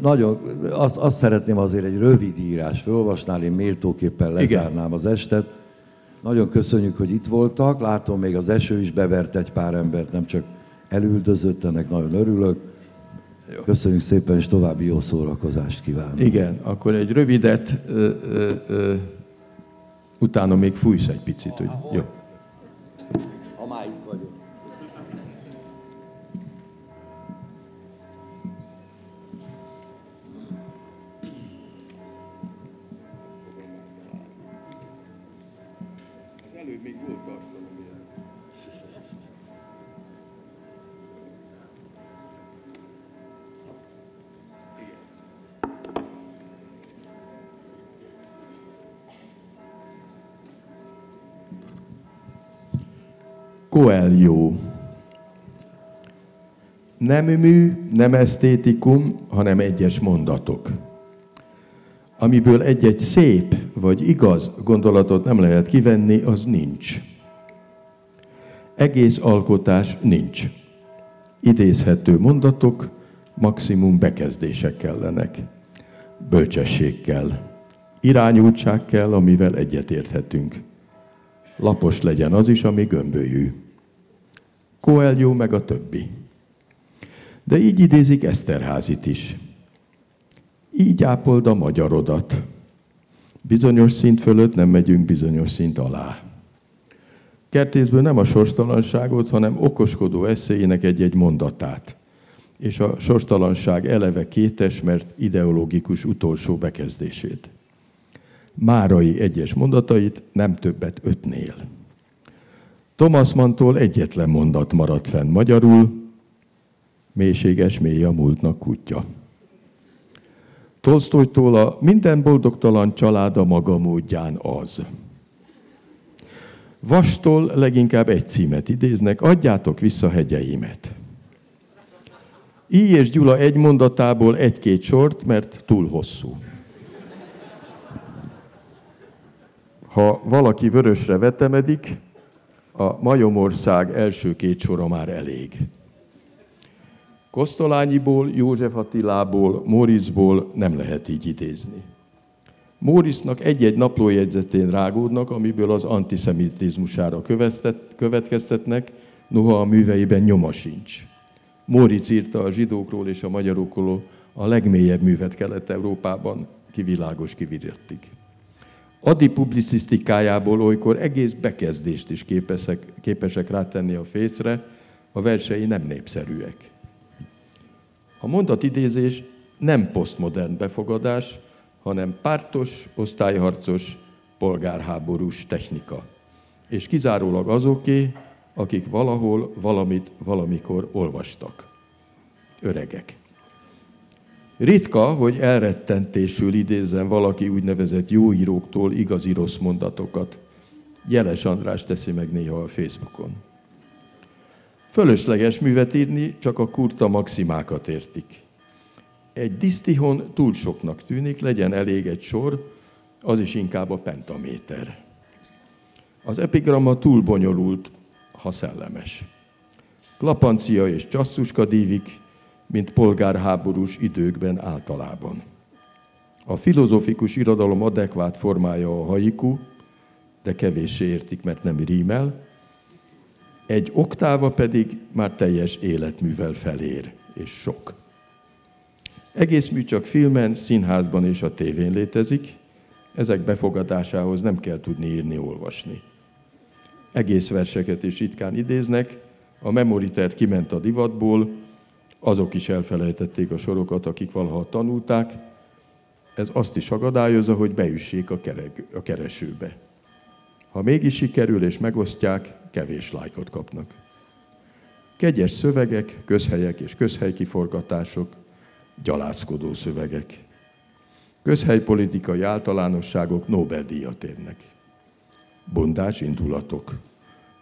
Speaker 1: Nagyon, azt, azt szeretném azért egy rövid írás felolvasnál, én méltóképpen lezárnám igen. az estet nagyon köszönjük, hogy itt voltak. Látom, még az eső is bevert egy pár embert, nem csak elüldözött, ennek nagyon örülök. Köszönjük szépen, és további jó szórakozást kívánok.
Speaker 2: Igen, akkor egy rövidet, ö, ö, ö, utána még fújsz egy picit, hogy jó. Coelho. Nem mű, nem esztétikum, hanem egyes mondatok. Amiből egy-egy szép vagy igaz gondolatot nem lehet kivenni, az nincs. Egész alkotás nincs. Idézhető mondatok, maximum bekezdések kellenek. Bölcsesség kell. Irányultság kell, amivel egyetérthetünk. Lapos legyen az is, ami gömbölyű. Coelho meg a többi. De így idézik Eszterházit is. Így ápold a magyarodat. Bizonyos szint fölött nem megyünk bizonyos szint alá. Kertészből nem a sorstalanságot, hanem okoskodó eszéjének egy-egy mondatát. És a sorstalanság eleve kétes, mert ideológikus utolsó bekezdését. Márai egyes mondatait nem többet ötnél. Thomas Mantól egyetlen mondat maradt fenn magyarul, mélységes mély a múltnak kutya. Tolsztoytól a minden boldogtalan család a maga módján az. Vastól leginkább egy címet idéznek, adjátok vissza hegyeimet. Így és Gyula egy mondatából egy-két sort, mert túl hosszú. Ha valaki vörösre vetemedik, a Majomország első két sora már elég. Kosztolányiból, József Attilából, Moriszból nem lehet így idézni. Mórisznak egy-egy naplójegyzetén rágódnak, amiből az antiszemitizmusára következtetnek, noha a műveiben nyoma sincs. Móricz írta a zsidókról és a magyarokról a legmélyebb művet Kelet-Európában, kivilágos kivirattig. Adi publicisztikájából olykor egész bekezdést is képesek, képesek rátenni a fészre, a versei nem népszerűek. A mondatidézés nem posztmodern befogadás, hanem pártos, osztályharcos, polgárháborús technika. És kizárólag azoké, akik valahol valamit valamikor olvastak. Öregek. Ritka, hogy elrettentésül idézzen valaki úgynevezett jóíróktól igazi rossz mondatokat. Jeles András teszi meg néha a Facebookon. Fölösleges művet írni, csak a kurta maximákat értik. Egy disztihon túl soknak tűnik, legyen elég egy sor, az is inkább a pentaméter. Az epigramma túl bonyolult, ha szellemes. Klapancia és csasszuska dívik, mint polgárháborús időkben általában. A filozofikus irodalom adekvát formája a haiku, de kevéssé értik, mert nem rímel, egy oktáva pedig már teljes életművel felér, és sok. Egész mű csak filmen, színházban és a tévén létezik, ezek befogadásához nem kell tudni írni, olvasni. Egész verseket is ritkán idéznek, a memoritert kiment a divatból, azok is elfelejtették a sorokat, akik valaha tanulták, ez azt is akadályozza, hogy beüssék a, kereg, a keresőbe. Ha mégis sikerül és megosztják, kevés lájkot kapnak. Kegyes szövegek, közhelyek és közhelykiforgatások, gyalászkodó szövegek. Közhelypolitikai általánosságok Nobel-díjat érnek. Bondás indulatok,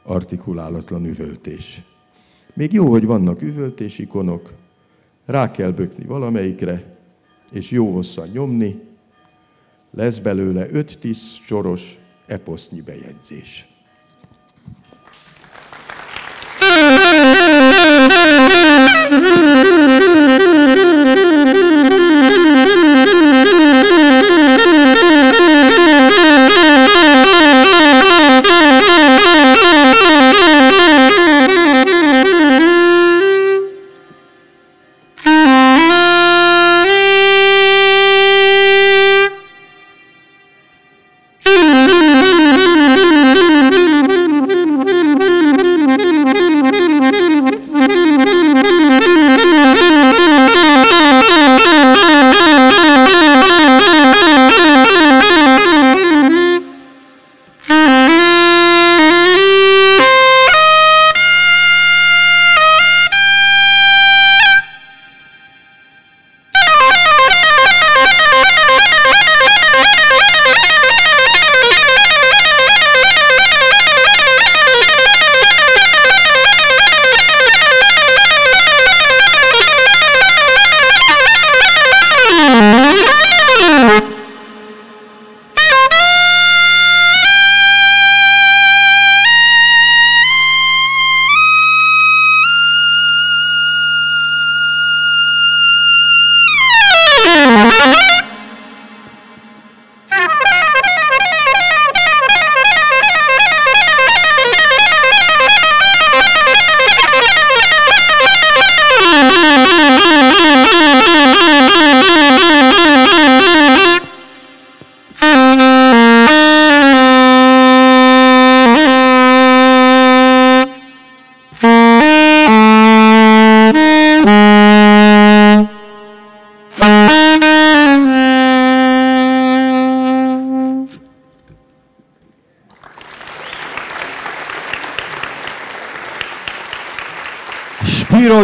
Speaker 2: artikulálatlan üvöltés. Még jó, hogy vannak üvöltési konok, rá kell bökni valamelyikre, és jó hosszan nyomni, lesz belőle 5-10 soros eposznyi bejegyzés.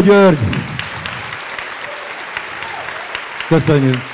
Speaker 1: György! Köszönjük!